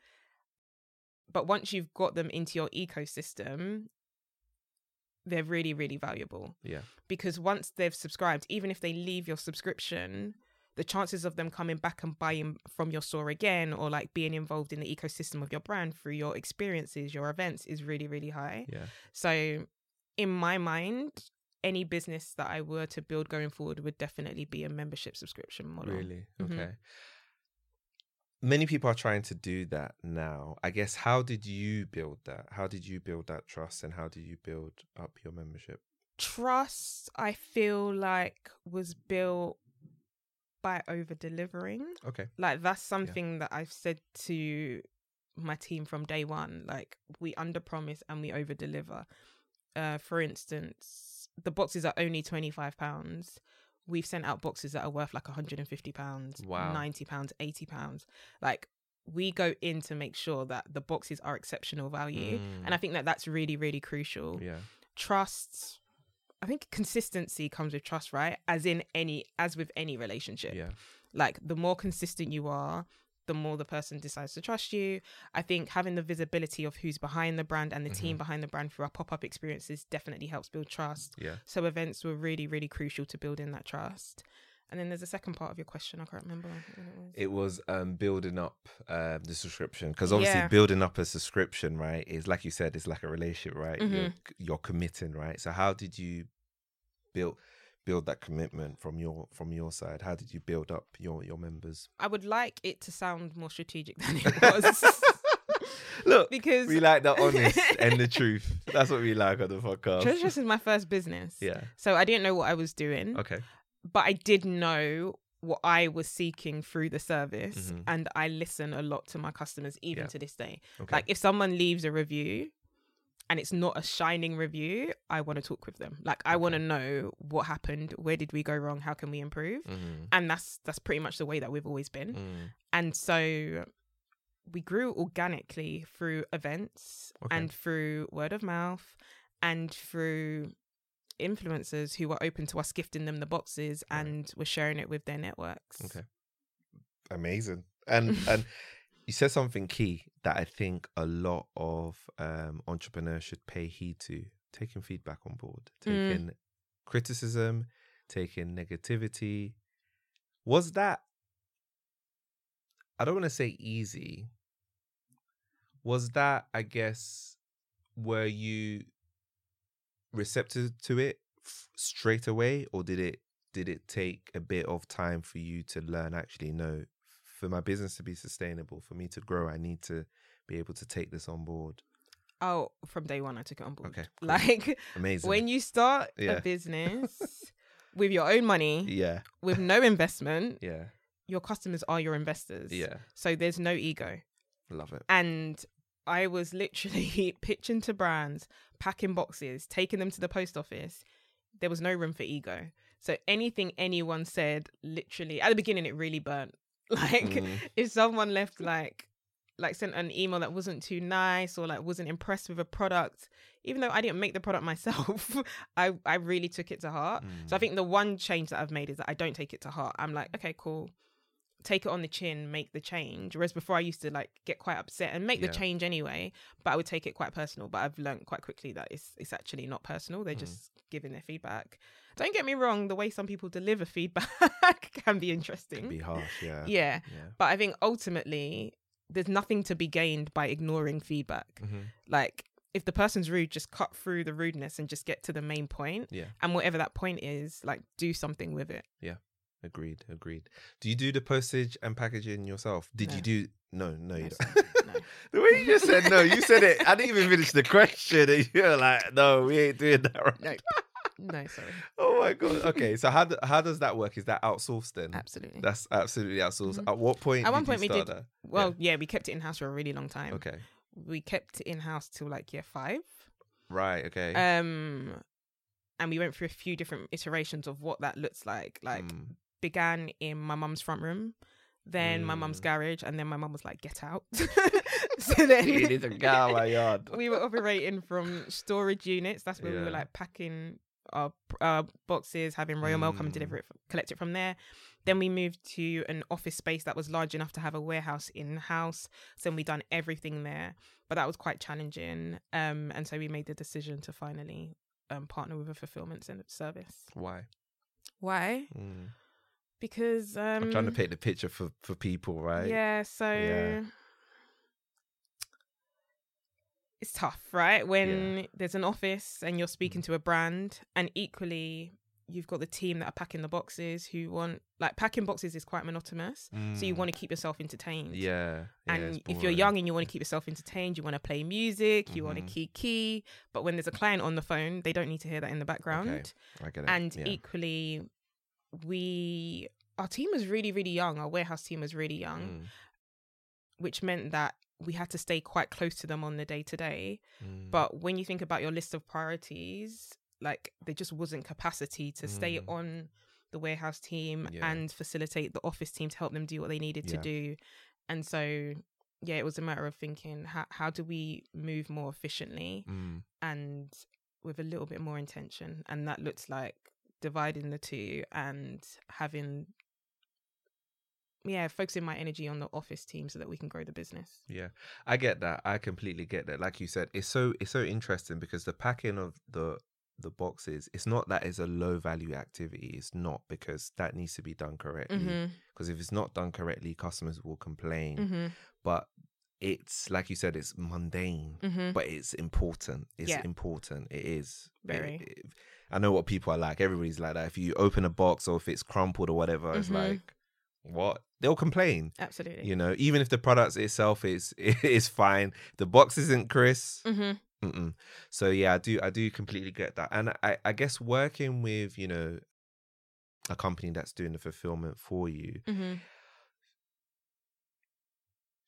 But once you've got them into your ecosystem, they're really, really valuable Yeah. because once they've subscribed, even if they leave your subscription, the chances of them coming back and buying from your store again or like being involved in the ecosystem of your brand through your experiences, your events is really, really high. Yeah. So, in my mind, any business that I were to build going forward would definitely be a membership subscription model. Really? Mhm. Okay. Many people are trying to do that now. I guess how did you build that? How did you build that trust and how did you build up your membership? Trust, I feel like, was built by over delivering. Okay. Like, that's something that I've said to my team from day one. Like, we under promise and we over deliver. Uh, for instance, the boxes are only £25. We've sent out boxes that are worth like £150, Wow. £90, £80. Like, we go in to make sure that the boxes are exceptional value. Mm. And I think that that's really, really crucial Yeah. trust i think consistency comes with trust right as in any as with any relationship Yeah. like the more consistent you are the more the person decides to trust you. I think having the visibility of who's behind the brand and the team Mhm. behind the brand through our pop up experiences definitely helps build trust. Yeah. So events were really, really crucial to building that trust. And then there's a second part of your question. I can't remember what it was. It was um, building up um, the subscription because obviously Yeah. building up a subscription, right, is like you said, it's like a relationship, right? You're, Mhm. you're committing, right? So how did you build build that commitment from your from your side? How did you build up your your members? I would like it to sound more strategic than it was. Look, because we like the honest and the truth. That's what we like on the podcast. Treasure is my first business. Yeah. So I didn't know what I was doing, Okay. but I did know what I was seeking through the service. Mhm. And I listen a lot to my customers, even Yeah. to this day. Okay. Like if someone leaves a review and it's not a shining review, I want to talk with them. Like I want to know what happened, where did we go wrong, how can we improve? Mhm. And that's that's pretty much the way that we've always been. Mm. And so we grew organically through events Okay. and through word of mouth and through influencers who were open to us gifting them the boxes Right. and were sharing it with their networks. Okay. Amazing. And and you said something key that I think a lot of um, entrepreneurs should pay heed to: taking feedback on board, Mm. taking criticism, taking negativity. Was that? I don't want to say easy. Was that? I guess. Were you receptive to it f- straight away, or did it did it take a bit of time for you to learn actually no for my business to be sustainable for me to grow i need to be able to take this on board Oh, from day one, I took it on board. Okay, cool. Like amazing when you start Yeah. a business with your own money, yeah with no investment, yeah your customers are your investors. yeah So there's no ego. love it And I was literally pitching to brands, packing boxes, taking them to the post office. There was no room for ego. So anything anyone said, literally at the beginning, it really burnt. Like Mm, if someone left like like sent an email that wasn't too nice or like wasn't impressed with a product, even though I didn't make the product myself, I I really took it to heart. So I mm, think the one change that I've made is that I don't take it to heart. I'm like, okay, cool. Take it on the chin, make the change. Whereas before I used to like get quite upset and make Yeah. the change anyway, but I would take it quite personal. But I've learned quite quickly that it's it's actually not personal. They're Mm. just giving their feedback. Don't get me wrong, the way some people deliver feedback can be interesting. can be harsh yeah yeah. yeah But I think ultimately there's nothing to be gained by ignoring feedback. Mhm. Like if the person's rude, just cut through the rudeness and just get to the main point. Yeah. And whatever that point is, like do something with it. Agreed agreed do you do the postage and packaging yourself did you do no no you don't no. the way you just said no you said it i didn't even finish the question and you're like no we ain't doing that right No. No, sorry. Oh my god. Okay, so how do, how does that work? Is that outsourced then? Absolutely. That's absolutely outsourced. Mhm. At what point? At one did you point we did- that? well, yeah. we kept it in house for a really long time. Okay. We kept it in house till like year five. Right. Okay. Um and we went through a few different iterations of what that looks like. Like Mm, began in my mum's front room, then my mum's Mm. garage, and then my mum was like, "Get out." so then you need to get out of my yard. we were operating from storage units. That's where we were like packing our, our boxes, having Royal Mail come and Mm. deliver it, collect it from there. Then we moved to an office space that was large enough to have a warehouse in house. So then we done everything there, but that was quite challenging. Um, and so we made the decision to finally um partner with a fulfillment service. Why? Why? Mm. Because um, I'm trying to paint the picture for for people, right? Yeah, so Yeah. it's tough, right? When there's an office and you're speaking Mm. to a brand, and equally you've got the team that are packing the boxes who want like packing boxes is quite monotonous. So you Mm. want to keep yourself entertained. Yeah. yeah, And if you're young and you want to keep yourself entertained, you want to play music, you want Mhm. to key key. But when there's a client on the phone, they don't need to hear that in the background. I get it. And yeah. equally, we our team was really, really young. Our warehouse team was really young Mm, which meant that we had to stay quite close to them on the day to day. mm, But when you think about your list of priorities, like there just wasn't capacity to stay Mm. on the warehouse team Yeah. and facilitate the office team to help them do what they needed to do. And so, yeah, it was a matter of thinking how how do we move more efficiently mm, and with a little bit more intention, and that looks like dividing the two and having yeah, focusing my energy on the office team so that we can grow the business. Yeah, I get that. I completely get that. Like you said, it's so it's so interesting because the packing of the the boxes, it's not that it's a low value activity. It's not because that needs to be done correctly. Mhm. Because if it's not done correctly, customers will complain. Mhm. But it's like you said, it's mundane, Mhm. but it's important. It's Yeah. important. It is Very. it- I know what people are like. Everybody's like that. If you open a box or if it's crumpled or whatever, it's Mhm. like what they'll complain Absolutely. you know even if the product itself is is fine the box isn't crisp Mhm. Mm-mm. so yeah i do i do completely get that and i i guess working with you know a company that's doing the fulfillment for you Mhm.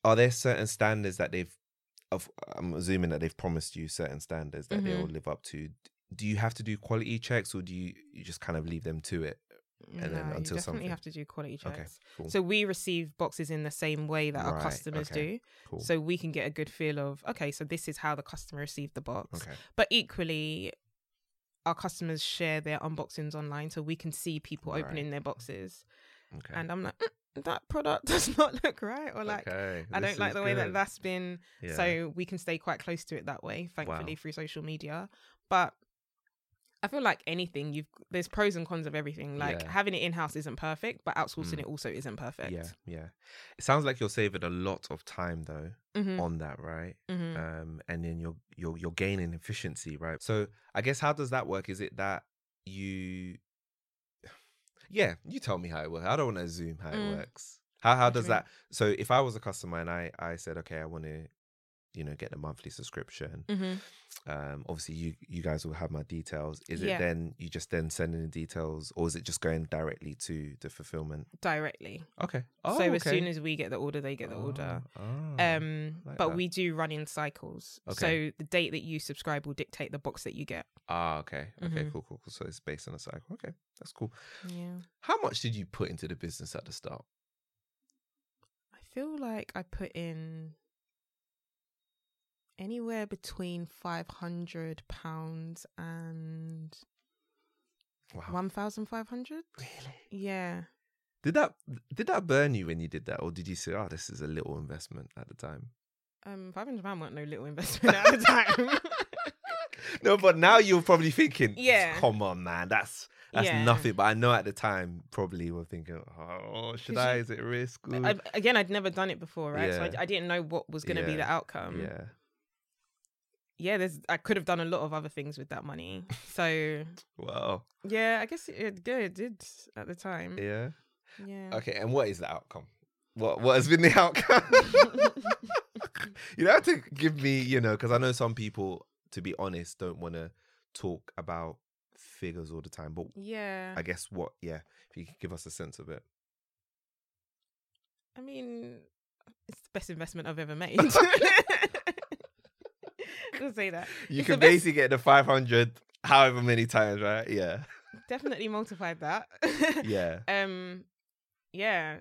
Are there certain standards that they've of i'm assuming that they've promised you certain standards that they'll Mhm. live up to do you have to do quality checks or do you you just kind of leave them to it And then No, until you definitely something- have to do quality checks. okay cool So we receive boxes in the same way that our customers okay. do. cool So we can get a good feel of okay, so this is how the customer received the box. okay But equally, our customers share their unboxings online, so we can see people Right. opening their boxes. okay And I'm like, "Mm, that product does not look right, or like. okay I don't like the way that that's been. Yeah. So we can stay quite close to it that way, thankfully, Wow. through social media. But I feel like anything, you've there's pros and cons of everything. Like Yeah. having it in house isn't perfect, but outsourcing Mm. it also isn't perfect. Yeah, yeah. It sounds like you're saving a lot of time though hmm on that, right? hmm Um, and then you're you're you're gaining efficiency, right? So I guess how does that work? Is it that you? Yeah, you tell me how it works. I don't want to assume how it Mm. works. How how does that? So if I was a customer and I I said, okay, I want to, you know, get a monthly subscription. hmm Um, obviously you you guys will have my details. Is it then you just then sending the details, or is it just going directly to the fulfillment? Directly. Okay. Oh, so as soon as we get the order, they get the order. Oh, oh. Um, like but that. we do run in cycles. Okay. So the date that you subscribe will dictate the box that you get. Ah, okay. Okay, Mhm. cool, cool, cool. So it's based on a cycle. Okay, that's cool. Yeah. How much did you put into the business at the start? I feel like I put in anywhere between five hundred pounds and Wow. one thousand five hundred. Really? Yeah. Did that did that burn you when you did that, or did you say, "Oh, this is a little investment" at the time? Um, five hundred pound weren't no little investment at the time. no, but now you're probably thinking, Yeah. come on, man, that's that's Yeah. nothing." But I know at the time, probably were thinking, "Oh, should I? you- Is it risk?" I, again, I'd never done it before, right? So I, I didn't know what was going to be the outcome. yeah. Yeah, there's I could have done a lot of other things with that money. So Wow. yeah, I guess it, did, it did at the time. Yeah. Yeah. Okay. And what is the outcome? What What has been the outcome? you don't have to give me, you know, because I know some people, to be honest, don't want to talk about figures all the time. But Yeah. I guess what, yeah, if you could give us a sense of it. I mean, it's the best investment I've ever made. Say that. You It's can basically get the 500 however many times, right? Yeah. Definitely multiplied that. Yeah. Um. Yeah.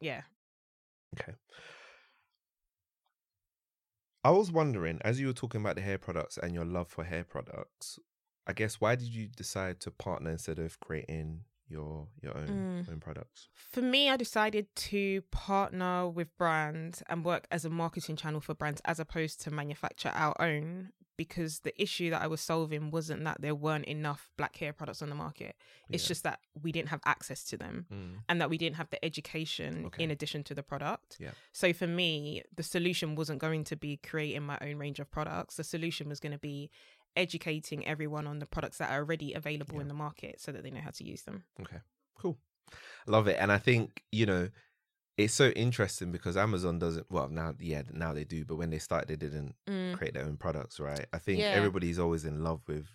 Yeah. Okay. I was wondering, as you were talking about the hair products and your love for hair products, I guess why did you decide to partner instead of creating your your own Mm. own products? For me, I decided to partner with brands and work as a marketing channel for brands as opposed to manufacture our own because the issue that I was solving wasn't that there weren't enough black hair products on the market. It's Yeah. just that we didn't have access to them Mm. and that we didn't have the education Okay. in addition to the product. Yeah. So for me, the solution wasn't going to be creating my own range of products. The solution was going to be educating everyone on the products that are already available Yeah. in the market so that they know how to use them. Okay, cool. Love it. And I think, you know, it's so interesting because Amazon doesn't, well, now, yeah, now they do, but when they started, they didn't Mm. create their own products, right? I think Yeah. everybody's always in love with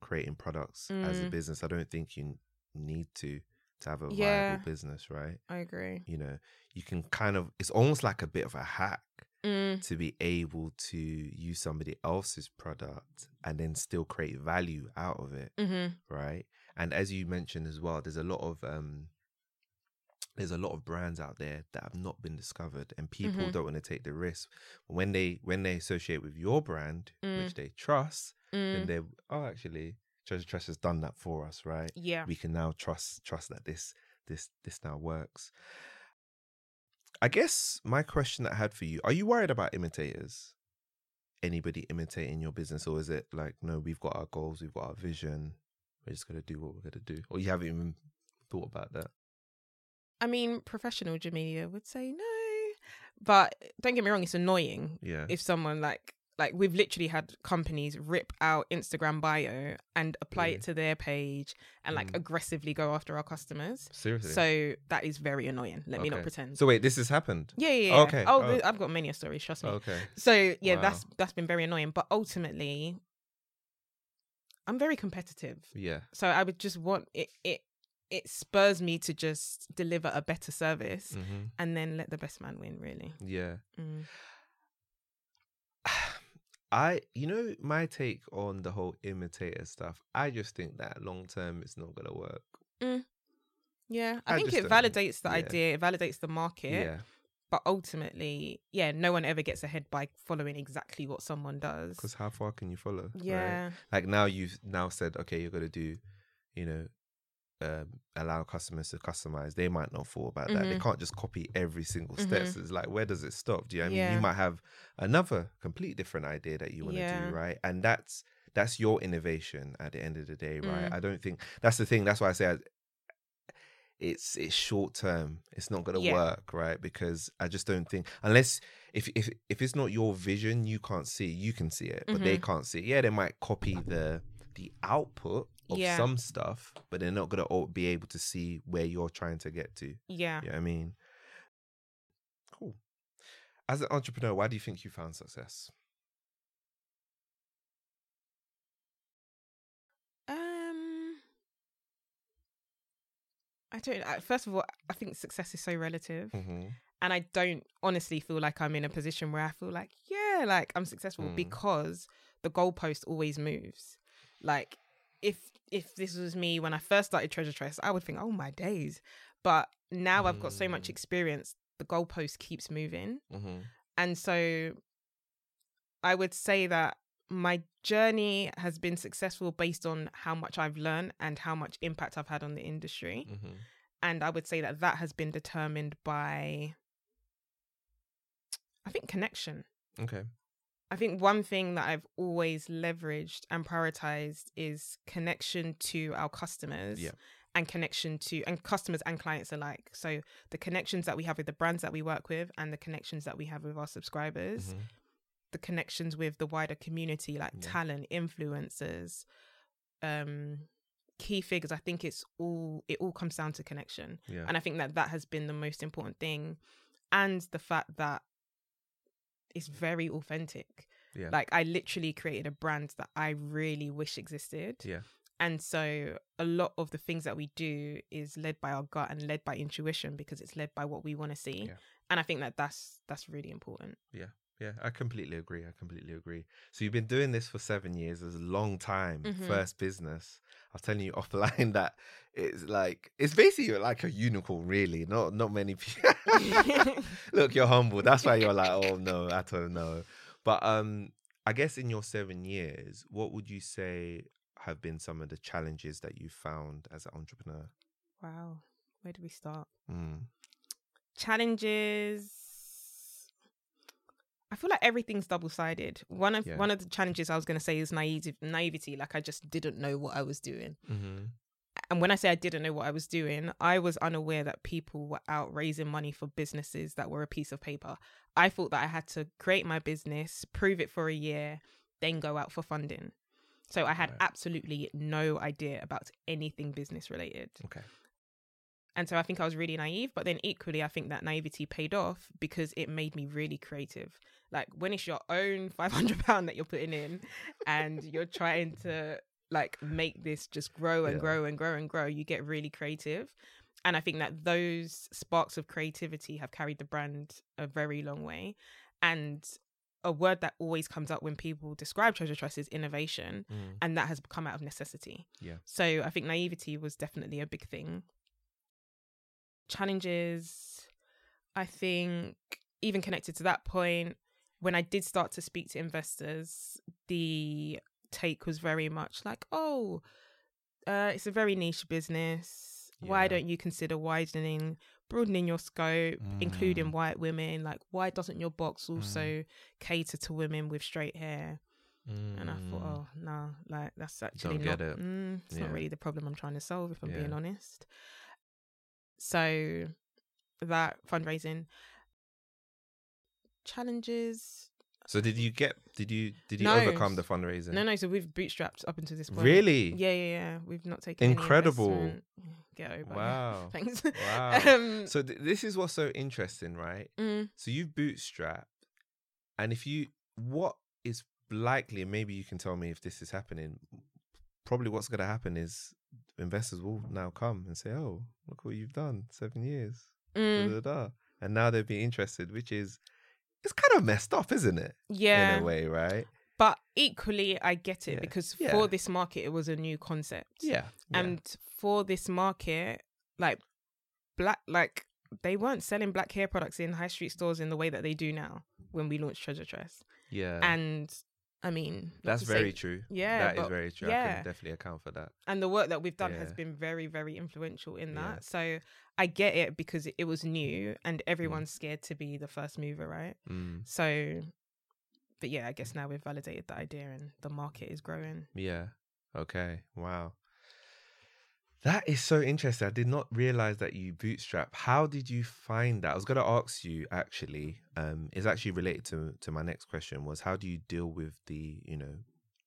creating products as a Mm. business. I don't think you need to to have a Yeah. viable business, right? I agree. You know, you can kind of, it's almost like a bit of a hack Mm. to be able to use somebody else's product and then still create value out of it Mm-hmm. right? And as you mentioned as well, there's a lot of um there's a lot of brands out there that have not been discovered and people Mhm. don't want to take the risk. When they when they associate with your brand, Mm. which they trust, then Mm. they oh actually Treasure Tress has done that for us, right? Yeah. We can now trust trust that this this this now works. I guess my question that I had for you: Are you worried about imitators? Anybody imitating your business, or is it like, no, we've got our goals, we've got our vision, we're just gonna do what we're gonna do, or you haven't even thought about that? I mean, professional Jamelia would say no, but don't get me wrong, it's annoying Yeah, if someone like like we've literally had companies rip out Instagram bio and apply Really? it to their page and like Mm. aggressively go after our customers. seriously. So that is very annoying. Let me not pretend. So wait, this has happened. yeah, yeah, yeah. Okay. Oh, Oh. I've got many stories. Trust me. Okay. So yeah, Wow. that's that's been very annoying. But ultimately, I'm very competitive. Yeah. So I would just want it. It it spurs me to just deliver a better service hmm and then let the best man win. Really. Yeah. Mm. I, you know, my take on the whole imitator stuff. I just think that long term, it's not gonna work. Mm. Yeah, I, I think it validates the yeah. idea. It validates the market. Yeah. But ultimately, yeah, no one ever gets ahead by following exactly what someone does. Because how far can you follow? right? Yeah. Like now you've now said, okay, you're gonna do, you know, um, allow customers to customize. They might not thought about that. They Mhm. can't just copy every single step. Mhm. So it's like, where does it stop? Do you know what I mean? You might have another complete different idea that you want to Yeah. do, right? And that's that's your innovation at the end of the day, right? Mm. I don't think that's the thing. That's why I say I, it's it's short term. It's not gonna Yeah. work, right? Because I just don't think unless if if if it's not your vision, you can't see. You can see it, but they Mhm. can't see. It. Yeah, they might copy the the output of Yeah. some stuff, but they're not gonna all be able to see where you're trying to get to. Yeah. You know what I mean? Cool. As an entrepreneur, why do you think you found success? Um, I don't. I- First of all, I think success is so relative, Mm-hmm. and I don't honestly feel like I'm in a position where I feel like, yeah, like I'm successful Mm. because the goalpost always moves. Like, if if this was me when I first started Treasure Tress, I would think, oh my days. But now I've got so much Mm. experience, the goalpost keeps moving. Mm-hmm. And so I would say that my journey has been successful based on how much I've learned and how much impact I've had on the industry. Mm-hmm. And I would say that that has been determined by, I think, connection. Okay. I think one thing that I've always leveraged and prioritized is connection to our customers. Yeah. And connection to and customers and clients alike. So the connections that we have with the brands that we work with and the connections that we have with our subscribers Mhm. the connections with the wider community like Yeah. talent influencers um key figures i think it's all it all comes down to connection Yeah. and i think that that has been the most important thing and the fact that it's very authentic Yeah. like i literally created a brand that i really wish existed Yeah. and so a lot of the things that we do is led by our gut and led by intuition because it's led by what we want to see Yeah. and i think that that's that's really important Yeah, I completely agree. I completely agree. So you've been doing this for seven years. It's a long time. Mhm. First business. I was telling you offline that it's like it's basically like a unicorn, really. Not not many people. Look, you're humble. That's why you're like, oh no, I don't know. But um, I guess in your seven years, what would you say have been some of the challenges that you found as an entrepreneur? wow where do we start Mm. challenges i feel like everything's double-sided one of Yeah. one of the challenges i was going to say is naive naivety like i just didn't know what i was doing Mm-hmm. and when i say i didn't know what i was doing i was unaware that people were out raising money for businesses that were a piece of paper i thought that i had to create my business prove it for a year then go out for funding so i had Right. absolutely no idea about anything business related Okay. And so I think I was really naive, but then equally, I think that naivety paid off because it made me really creative. Like when it's your own five hundred pound that you're putting in, and you're trying to like make this just grow and Yeah. grow and grow and grow, you get really creative. And I think that those sparks of creativity have carried the brand a very long way. And a word that always comes up when people describe Treasure Tress is innovation Mm. and that has come out of necessity. Yeah. So I think naivety was definitely a big thing. Challenges, I think, even connected to that point, when I did start to speak to investors, the take was very much like, oh, uh, it's a very niche business. Why don't you consider widening? broadening your scope, Mm. including white women. Like, why doesn't your box also cater to women with straight hair? And I thought, Mm. oh no, like that's actually Don't not. Mm, it's not really the problem I'm trying to solve, if I'm being honest. So that fundraising challenges. So did you get? Did you did you No. overcome the fundraising? No, no. So we've bootstrapped up until this point. Really? Yeah, yeah, yeah. We've not taken Incredible. Get over. Wow. Thanks. Wow. um, So th- this is what's so interesting, right? mm, So you've bootstrapped, and if you, what is likely, and maybe you can tell me if this is happening. Probably what's going to happen is investors will now come and say, "Oh, look what you've done, seven years, mm, da, da," and now they'll be interested, which is, it's kind of messed up, isn't it? yeah. In a way, right? But equally, I get it Yeah. because Yeah. for this market, it was a new concept. Yeah. And for this market, like black, like they weren't selling black hair products in high street stores in the way that they do now when we launched Treasure Tress. yeah, And I mean, that's to say- very true. Yeah, that is very true. I yeah. can definitely account for that. and the work that we've done has been very, very influential in Yeah. that. So I get it because it was new and everyone's scared to be the first mover, right? Mm. So, but yeah, I guess now we've validated the idea and the market is growing. Yeah. Okay. Wow. That is so interesting. I did not realize that you bootstrap. How did you find that? I was going to ask you actually. Um, is actually related to to my next question. Was how do you deal with the you know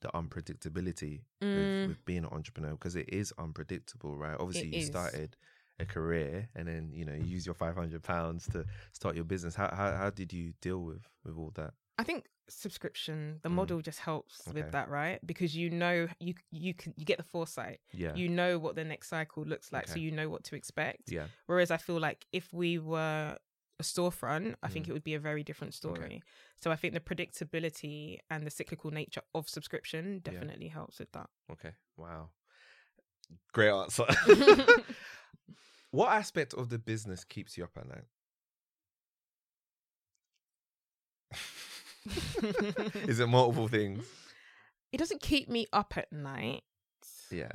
the unpredictability Mm. with, with being an entrepreneur because it is unpredictable, right? Obviously, you is. started a career and then you know you use your five hundred pounds to start your business. How how how did you deal with with all that? I think subscription, the Mm. model just helps Okay. with that, right? Because you know you you can you get the foresight. Yeah. You know what the next cycle looks like, so you know what to expect. yeah. Whereas I feel like if we were a storefront, I think Mm. it would be a very different story. So I think the predictability and the cyclical nature of subscription Yeah. definitely helps with that. Okay. Wow. Great answer. what aspect of the business keeps you up at night? Is it multiple things? it doesn't keep me up at night. Yeah.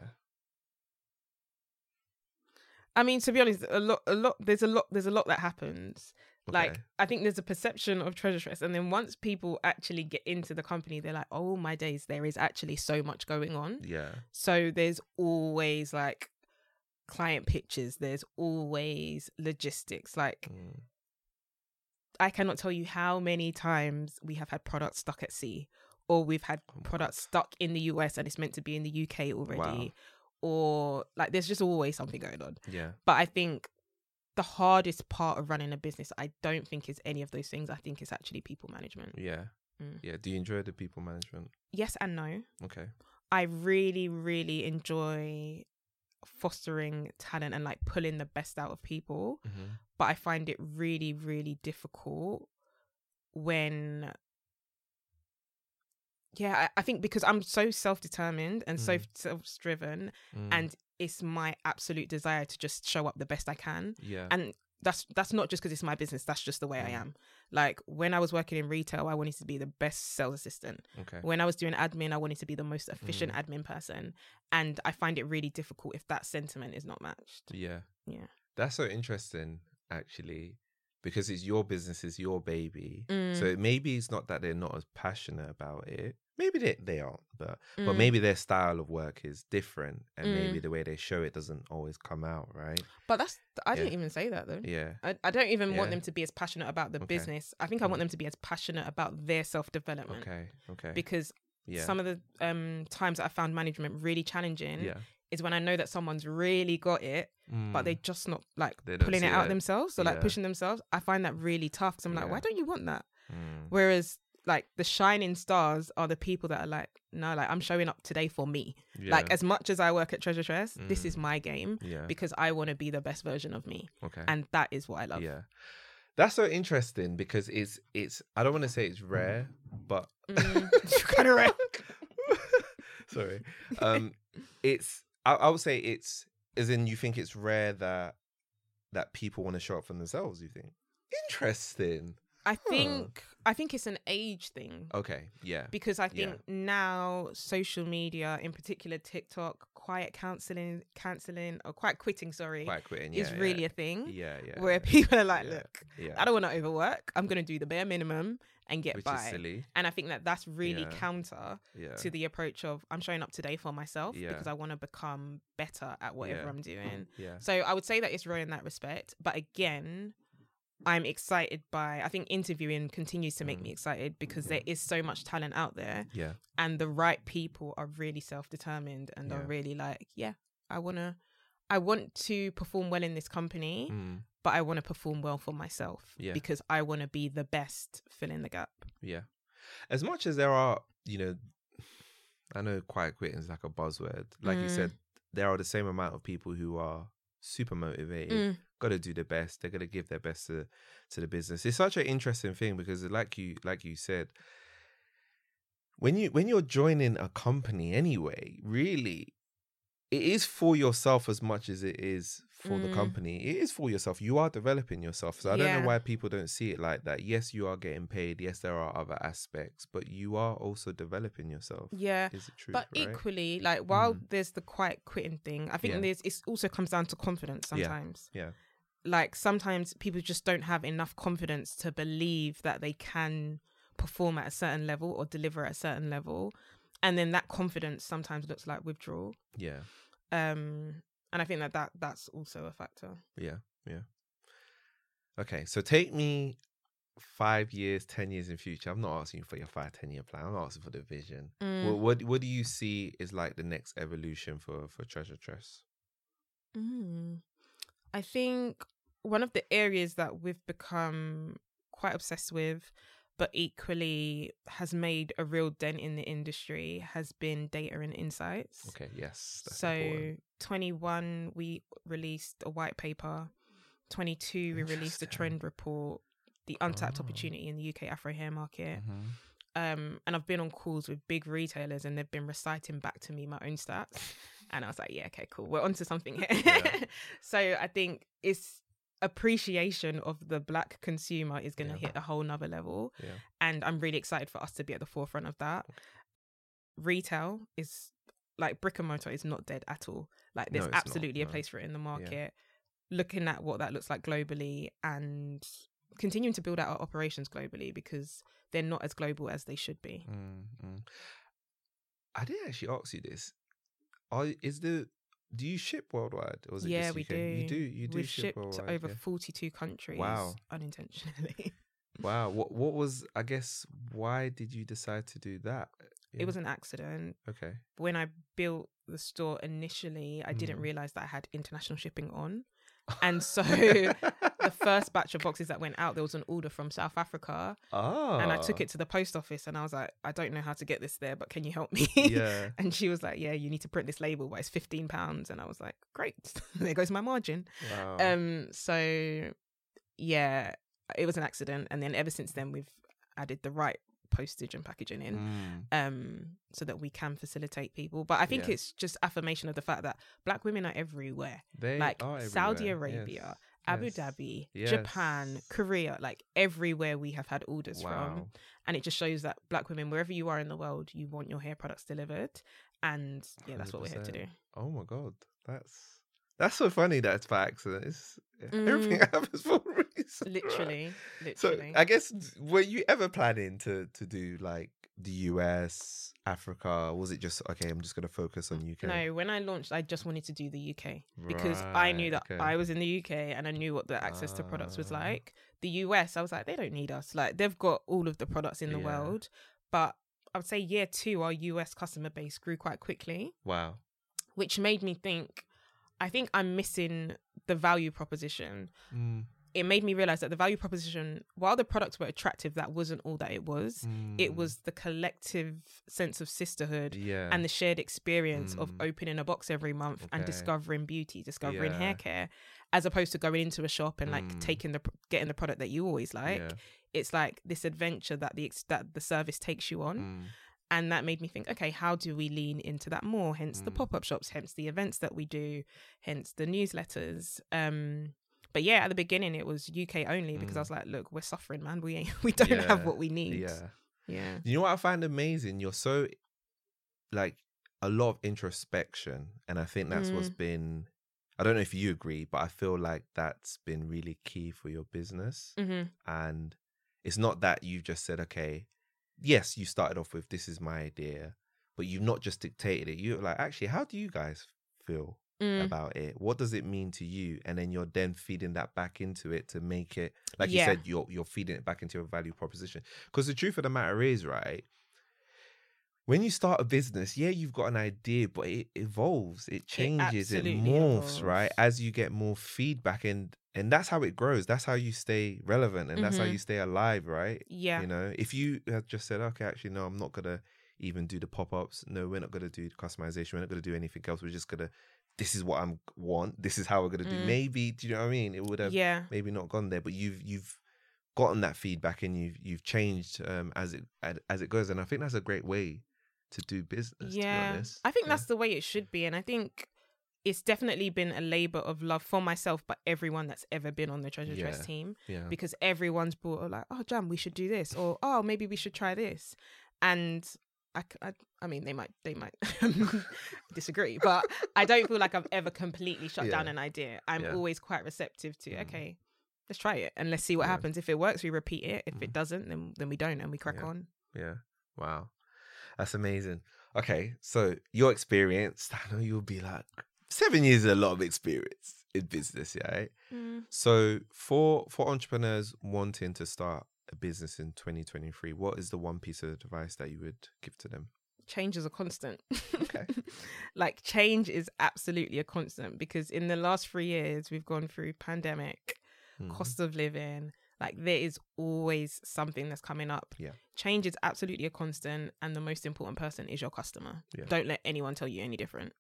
I mean, to be honest, a lot, a lot. There's a lot. There's a lot that happens. Like, I think there's a perception of treasure tress, and then once people actually get into the company, they're like, "Oh my days, there is actually so much going on." Yeah. So there's always like client pitches. There's always logistics. Like, Mm. I cannot tell you how many times we have had products stuck at sea, or we've had Oh products stuck in the US and it's meant to be in the UK already, Wow. or like there's just always something going on. Yeah. But I think the hardest part of running a business, I don't think is any of those things. I think it's actually people management. Yeah. Mm. Yeah. Do you enjoy the people management? Yes and no. Okay. I really, really enjoy fostering talent and like pulling the best out of people. Mm-hmm. But I find it really, really difficult when yeah, I, I think because I'm so self determined and so Mm. self driven and it's my absolute desire to just show up the best I can. yeah. and that's that's not just because it's my business that's just the way i Mm. am like when i was working in retail i wanted to be the best sales assistant okay. when i was doing admin i wanted to be the most efficient Mm. admin person and i find it really difficult if that sentiment is not matched Yeah. yeah That's so interesting, actually, because it's your business, it's your baby. Mm. So maybe it's not that they're not as passionate about it. Maybe they, they aren't, but but Mm. maybe their style of work is different, and maybe Mm. the way they show it doesn't always come out right. but that's i didn't even say that though Yeah. I, I don't even want them to be as passionate about the Okay. business i think i want Mm. them to be as passionate about their self-development Okay. Okay. because yeah. some of the um times that i found management really challenging yeah. is when i know that someone's really got it but they're just not like pulling it out it. themselves or like Yeah. pushing themselves. I find that really tough because I'm like, why don't you want that? Mm. Whereas like the shining stars are the people that are like, no, like I'm showing up today for me. Like as much as I work at Treasure Tress, this Mm. is my game yeah. because I want to be the best version of me, okay. and that is what I love. Yeah. That's so interesting because it's it's I don't want to say it's rare, but Mm, kind of rare. Sorry. Um it's I, I would say it's as in you think it's rare that that people want to show up for themselves, you think? Interesting. I think I think it's an age thing. Okay. Yeah. because I Yeah. think now social media, in particular TikTok, quiet counseling, canceling or quiet quitting, sorry, Quite quitting. yeah, is yeah, really a thing. Yeah, yeah. Where yeah, people are like, yeah, look, yeah. I don't want to overwork. I'm going to do the bare minimum and get Which by. is silly. And I think that that's really Yeah. counter Yeah. to the approach of I'm showing up today for myself Yeah. because I want to become better at whatever Yeah. I'm doing. yeah. So I would say that it's real in that respect. But again, I'm excited by I think interviewing continues to make Mm. me excited because there is so much talent out there Yeah. and the right people are really self determined and are really like, yeah, I wanna I want to perform well in this company, Mm, but I want to perform well for myself Yeah. because I want to be the best fill in the gap. yeah. As much as there are, you know, I know quiet quitting is like a buzzword. Like you Mm. said, there are the same amount of people who are super motivated, Mm. got to do their best. They're going to give their best to to the business. It's such an interesting thing because, like you like you said, when you when you're joining a company anyway, really, it is for yourself as much as it is for the Mm. company. It is for yourself. You are developing yourself. So I don't know why people don't see it like that. Yes, you are getting paid. Yes, there are other aspects, but you are also developing yourself. Yeah. Is it true? But right? equally, like while Mm. there's the quiet quitting thing, I think Yeah. there's it also comes down to confidence Yeah. sometimes. Yeah. Like sometimes people just don't have enough confidence to believe that they can perform at a certain level or deliver at a certain level. And then that confidence sometimes looks like withdrawal. Yeah. Um and I think that, that that's also a factor. Yeah, yeah. Okay, so take me five years, ten years in future. I'm not asking you for your five, ten year plan. I'm asking for the vision. Mm. What, what what do you see is like the next evolution for for Treasure Tress? Mm. I think one of the areas that we've become quite obsessed with, but equally has made a real dent in the industry, has been data and insights. Okay, yes. So, important. 21, we released a white paper. 22, we released a trend report, the untapped Oh. opportunity in the UK Afro hair market. Mhm. Um, and I've been on calls with big retailers and they've been reciting back to me my own stats. And I was like, yeah, okay, cool. We're onto something here. Yeah. so I think it's appreciation of the black consumer is going to Yeah. hit a whole nother level. Yeah. And I'm really excited for us to be at the forefront of that. Retail is like brick and mortar is not dead at all. Like No, there's not, absolutely a place for it in the market. Looking at what that looks like globally and continuing to build out our operations globally because they're not as global as they should be. Mm, mm. I didn't actually ask you this. Are is the do you ship worldwide or is it yeah, just we UK? do. You do. You do We've ship shipped over yeah. 42 countries Wow. unintentionally. Wow. What what was I guess why did you decide to do that? It was an accident. okay. When I built the store initially, I didn't Mhm. realize that I had international shipping on. And so the first batch of boxes that went out, there was an order from South Africa. Oh. And I took it to the post office and I was like, I don't know how to get this there, but can you help me? Yeah. and she was like, Yeah, you need to print this label, but it's fifteen pounds. And I was like, Great, there goes my margin. Wow. Um, so yeah, it was an accident, and then ever since then we've added the right postage and packaging in, Mm, um, so that we can facilitate people. But I think Yeah. it's just affirmation of the fact that black women are everywhere, they like are Saudi Arabia, yes, Abu yes. Dhabi, Japan, Korea, like everywhere we have had orders from. And it just shows that black women, wherever you are in the world, you want your hair products delivered, and yeah, that's what we're here to do. Oh my god, that's that's so funny. That it's by accident. It's Mm. everything happens for a reason. right? Literally, So. I guess were you ever planning to to do like the US, Africa? Was it just okay? I'm just gonna focus on UK. No, when I launched, I just wanted to do the UK because I knew that okay. I was in the UK and I knew what the access to products was Ah. like. The US, I was like, they don't need us. Like, they've got all of the products in the Yeah. world. But I would say year two, our US customer base grew quite quickly, Wow. which made me think, I think I'm missing the value proposition. Mm, It made me realize that the value proposition, while the products were attractive, that wasn't all that it was. It mm, was the collective sense of sisterhood yeah, and the shared experience of Mm. opening a box every month and discovering beauty, discovering Yeah. hair care, as opposed to going into a shop and like Mm. taking the getting the product that you always like. yeah, It's like this adventure that the ex- that the service takes you on, mm, and that made me think, okay, how do we lean into that more? Hence the Mm. pop up shops, hence the events that we do, hence the newsletters. Um, but yeah, at the beginning it was UK only because I Mm. was like, look, we're suffering, man. We ain't, we don't have what we need. yeah. yeah. You know what I find amazing? You're so like a lot of introspection, and I think that's what's been. I don't know if you agree, but I feel like that's been really key for your business. hmm And it's not that you've just said, okay, yes, you started off with this is my idea, but you've not just dictated it. You're like, actually, how do you guys feel Mm. about it? What does it mean to you? And then you're then feeding that back into it to make it, like Yeah. you said, you're you're feeding it back into your value proposition. Because the truth of the matter is, right? When you start a business, yeah, you've got an idea, but it evolves, it changes, it, absolutely morphs, right? As you get more feedback, and and that's how it grows. That's how you stay relevant, and that's how Mhm. you stay alive, right? Yeah. You know, if you had just said, okay, actually, no, I'm not gonna even do the pop ups. No, we're not gonna do the customization. We're not gonna do anything else. We're just gonna. This is what I'm want. This is how we're gonna do. Mm. Maybe, do you know what I mean? It would have yeah. maybe not gone there, but you've you've gotten that feedback and you've you've changed um, as it as- it goes, and I think that's a great way to do business. To be Yeah. honest. I think Yeah. that's the way it should be. And I think it's definitely been a labor of love for myself, but everyone that's ever been on the Treasure Yeah. Tress team. yeah. because everyone's brought like, oh, Jam, we should do this, or oh, maybe we should try this, and I, I, I mean, they might, they might disagree, but I don't feel like I've ever completely shut down an idea. I'm Yeah. always quite receptive to, Mm. okay, let's try it and let's see what Yeah. happens. If it works, we repeat it. If Mhm. it doesn't, then then we don't and we crack Yeah. on. Yeah. Wow. That's amazing. Okay. So your experience, I know you'll be like seven years is a lot of experience in business, yeah. right? So for for entrepreneurs wanting to start a business in 2023, what is the one piece of advice that you would give to them? change is a constant. Okay. like change is absolutely a constant because in the last three years we've gone through pandemic, Mhm. cost of living. Like there is always something that's coming up. Yeah. Change is absolutely a constant, and the most important person is your customer. Yeah. Don't let anyone tell you any different.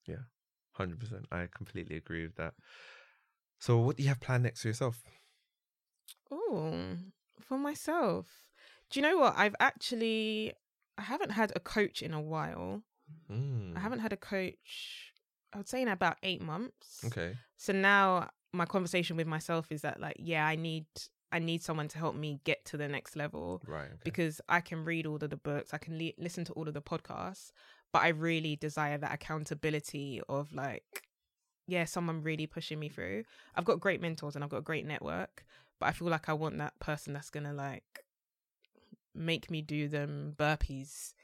Hundred percent. I completely agree with that. So, what do you have planned next for yourself? Oh, for myself. Do you know what? I've actually I haven't had a coach in a while. Mm, I haven't had a coach. I would say in about eight months. Okay. So now my conversation with myself is that like, yeah, I need I need someone to help me get to the next level Right. Okay. because I can read all of the books, I can le- listen to all of the podcasts, but I really desire that accountability of like, yeah, someone really pushing me through. I've got great mentors and I've got a great network, but I feel like I want that person that's gonna like make me do them burpees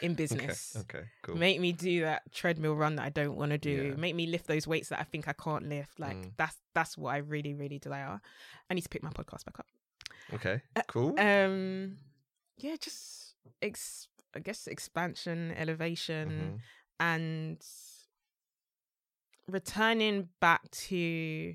in business. Okay. okay cool. Make me do that treadmill run that I don't want to do. Yeah. Make me lift those weights that I think I can't lift. Like Mm. that's that's what I really really desire. I need to pick my podcast back up. okay. uh, Cool. Um, yeah, just ex- I guess expansion, elevation, Mhm. and returning back to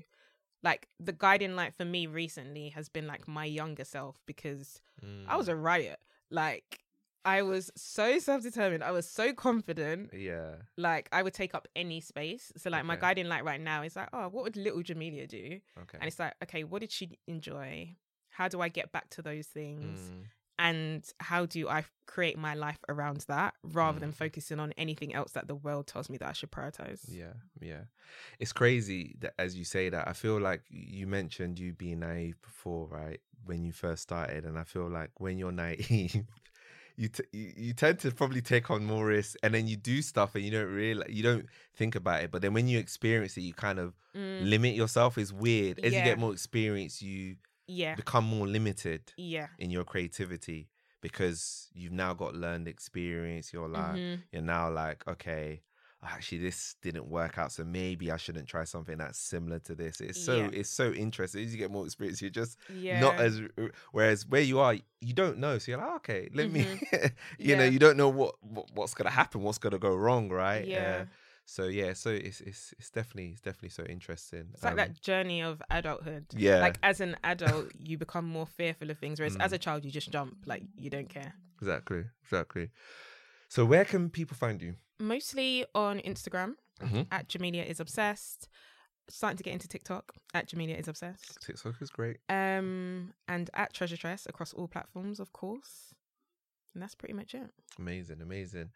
like the guiding light for me recently has been like my younger self because I was Mm. a riot. Like I was so self-determined. I was so confident. Yeah. Like I would take up any space. So like my guiding light right now is like, oh, what would little Jamelia do? Okay. And it's like, okay, what did she enjoy? How do I get back to those things? Mm, And how do I create my life around that rather than Mm. focusing on anything else that the world tells me that I should prioritize? Yeah, yeah. It's crazy that as you say that, I feel like you mentioned you being naive before, right? When you first started, and I feel like when you're naive, you t- you, you tend to probably take on more risks, and then you do stuff and you don't realize you don't think about it. But then when you experience it, you kind of Mm, limit yourself. Is weird. As you get more experience, you yeah. become more limited Yeah. in your creativity because you've now got learned experience. You're like Mhm. you're now like, okay, actually this didn't work out, so maybe I shouldn't try something that's similar to this. It's so Yeah. it's so interesting. As you get more experience, you're just Yeah. not as whereas where you are, you don't know. So you're like, okay, let me you know, you don't know what, what what's gonna happen, what's gonna go wrong, right? Yeah. Uh, so yeah, so it's it's it's definitely it's definitely so interesting. It's like Um, that journey of adulthood. Yeah. Like as an adult, you become more fearful of things, whereas Mm. as a child, you just jump. Like you don't care. Exactly, exactly. So where can people find you? Mostly on Instagram Mhm. at Jamelia is obsessed. Starting to get into TikTok at Jamelia is obsessed. TikTok is great. Um, and at Treasure Tress across all platforms, of course. And that's pretty much it. Amazing, amazing.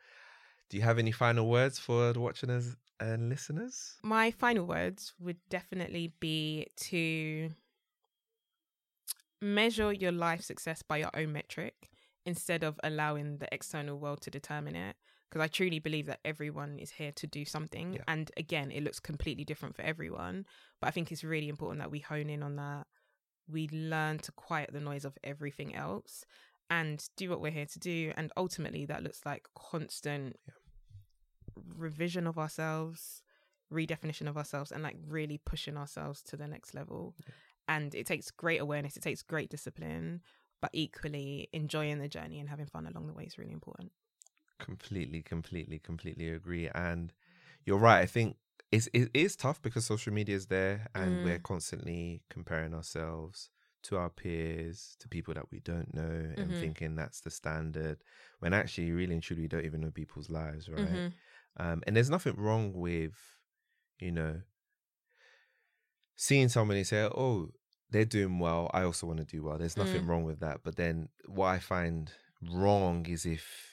Do you have any final words for the watchers and listeners? My final words would definitely be to measure your life success by your own metric instead of allowing the external world to determine it. Because I truly believe that everyone is here to do something. Yeah. And again, it looks completely different for everyone. But I think it's really important that we hone in on that. We learn to quiet the noise of everything else and do what we're here to do. And ultimately, that looks like constant revision of ourselves, redefinition of ourselves, and like really pushing ourselves to the next level. And it takes great awareness, it takes great discipline, but equally enjoying the journey and having fun along the way is really important. completely completely completely agree and you're right i think it's it is tough because social media is there and Mm. we're constantly comparing ourselves to our peers to people that we don't know and Mhm. thinking that's the standard when actually really and truly we don't even know people's lives right Mhm. Um and there's nothing wrong with you know seeing somebody say oh they're doing well i also want to do well there's nothing Mm. wrong with that but then what i find wrong is if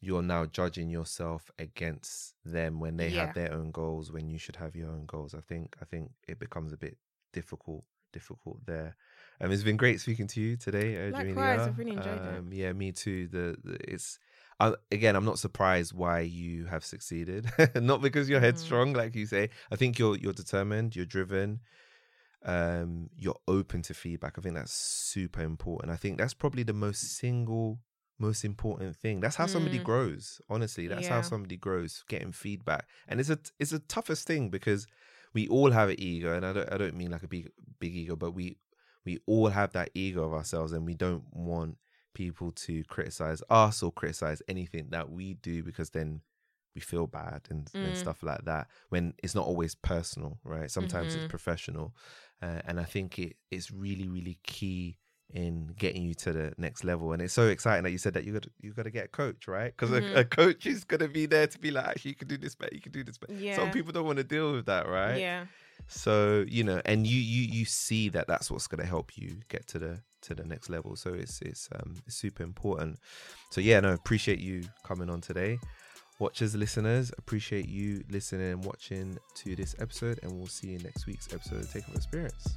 you're now judging yourself against them when they Yeah. have their own goals when you should have your own goals i think i think it becomes a bit difficult difficult there um it's been great speaking to you today uh, Likewise. I've really enjoyed it. um, yeah me too the, the it's uh, again i'm not surprised why you have succeeded. Not because you're headstrong like you say. I think you're you're determined you're driven um you're open to feedback. I think that's super important. I think that's probably the most single most important thing. That's how somebody Mm. grows honestly. That's how somebody grows getting feedback. And it's a it's a toughest thing because we all have an ego and i don't i don't mean like a big big ego but we we all have that ego of ourselves and we don't want people to criticize us or criticize anything that we do because then we feel bad and, and Mm. stuff like that when it's not always personal right sometimes Mhm. it's professional uh, and i think it it's really really key in getting you to the next level and it's so exciting that you said that you got you got to get a coach right because Mhm. a, a coach is going to be there to be like actually you can do this better you can do this better Yeah. some people don't want to deal with that right Yeah. So you know and you you you see that that's what's going to help you get to the to the next level. So it's it's um it's super important. So yeah no appreciate you coming on today. Watchers listeners appreciate you listening and watching to this episode and we'll see you next week's episode of take off experience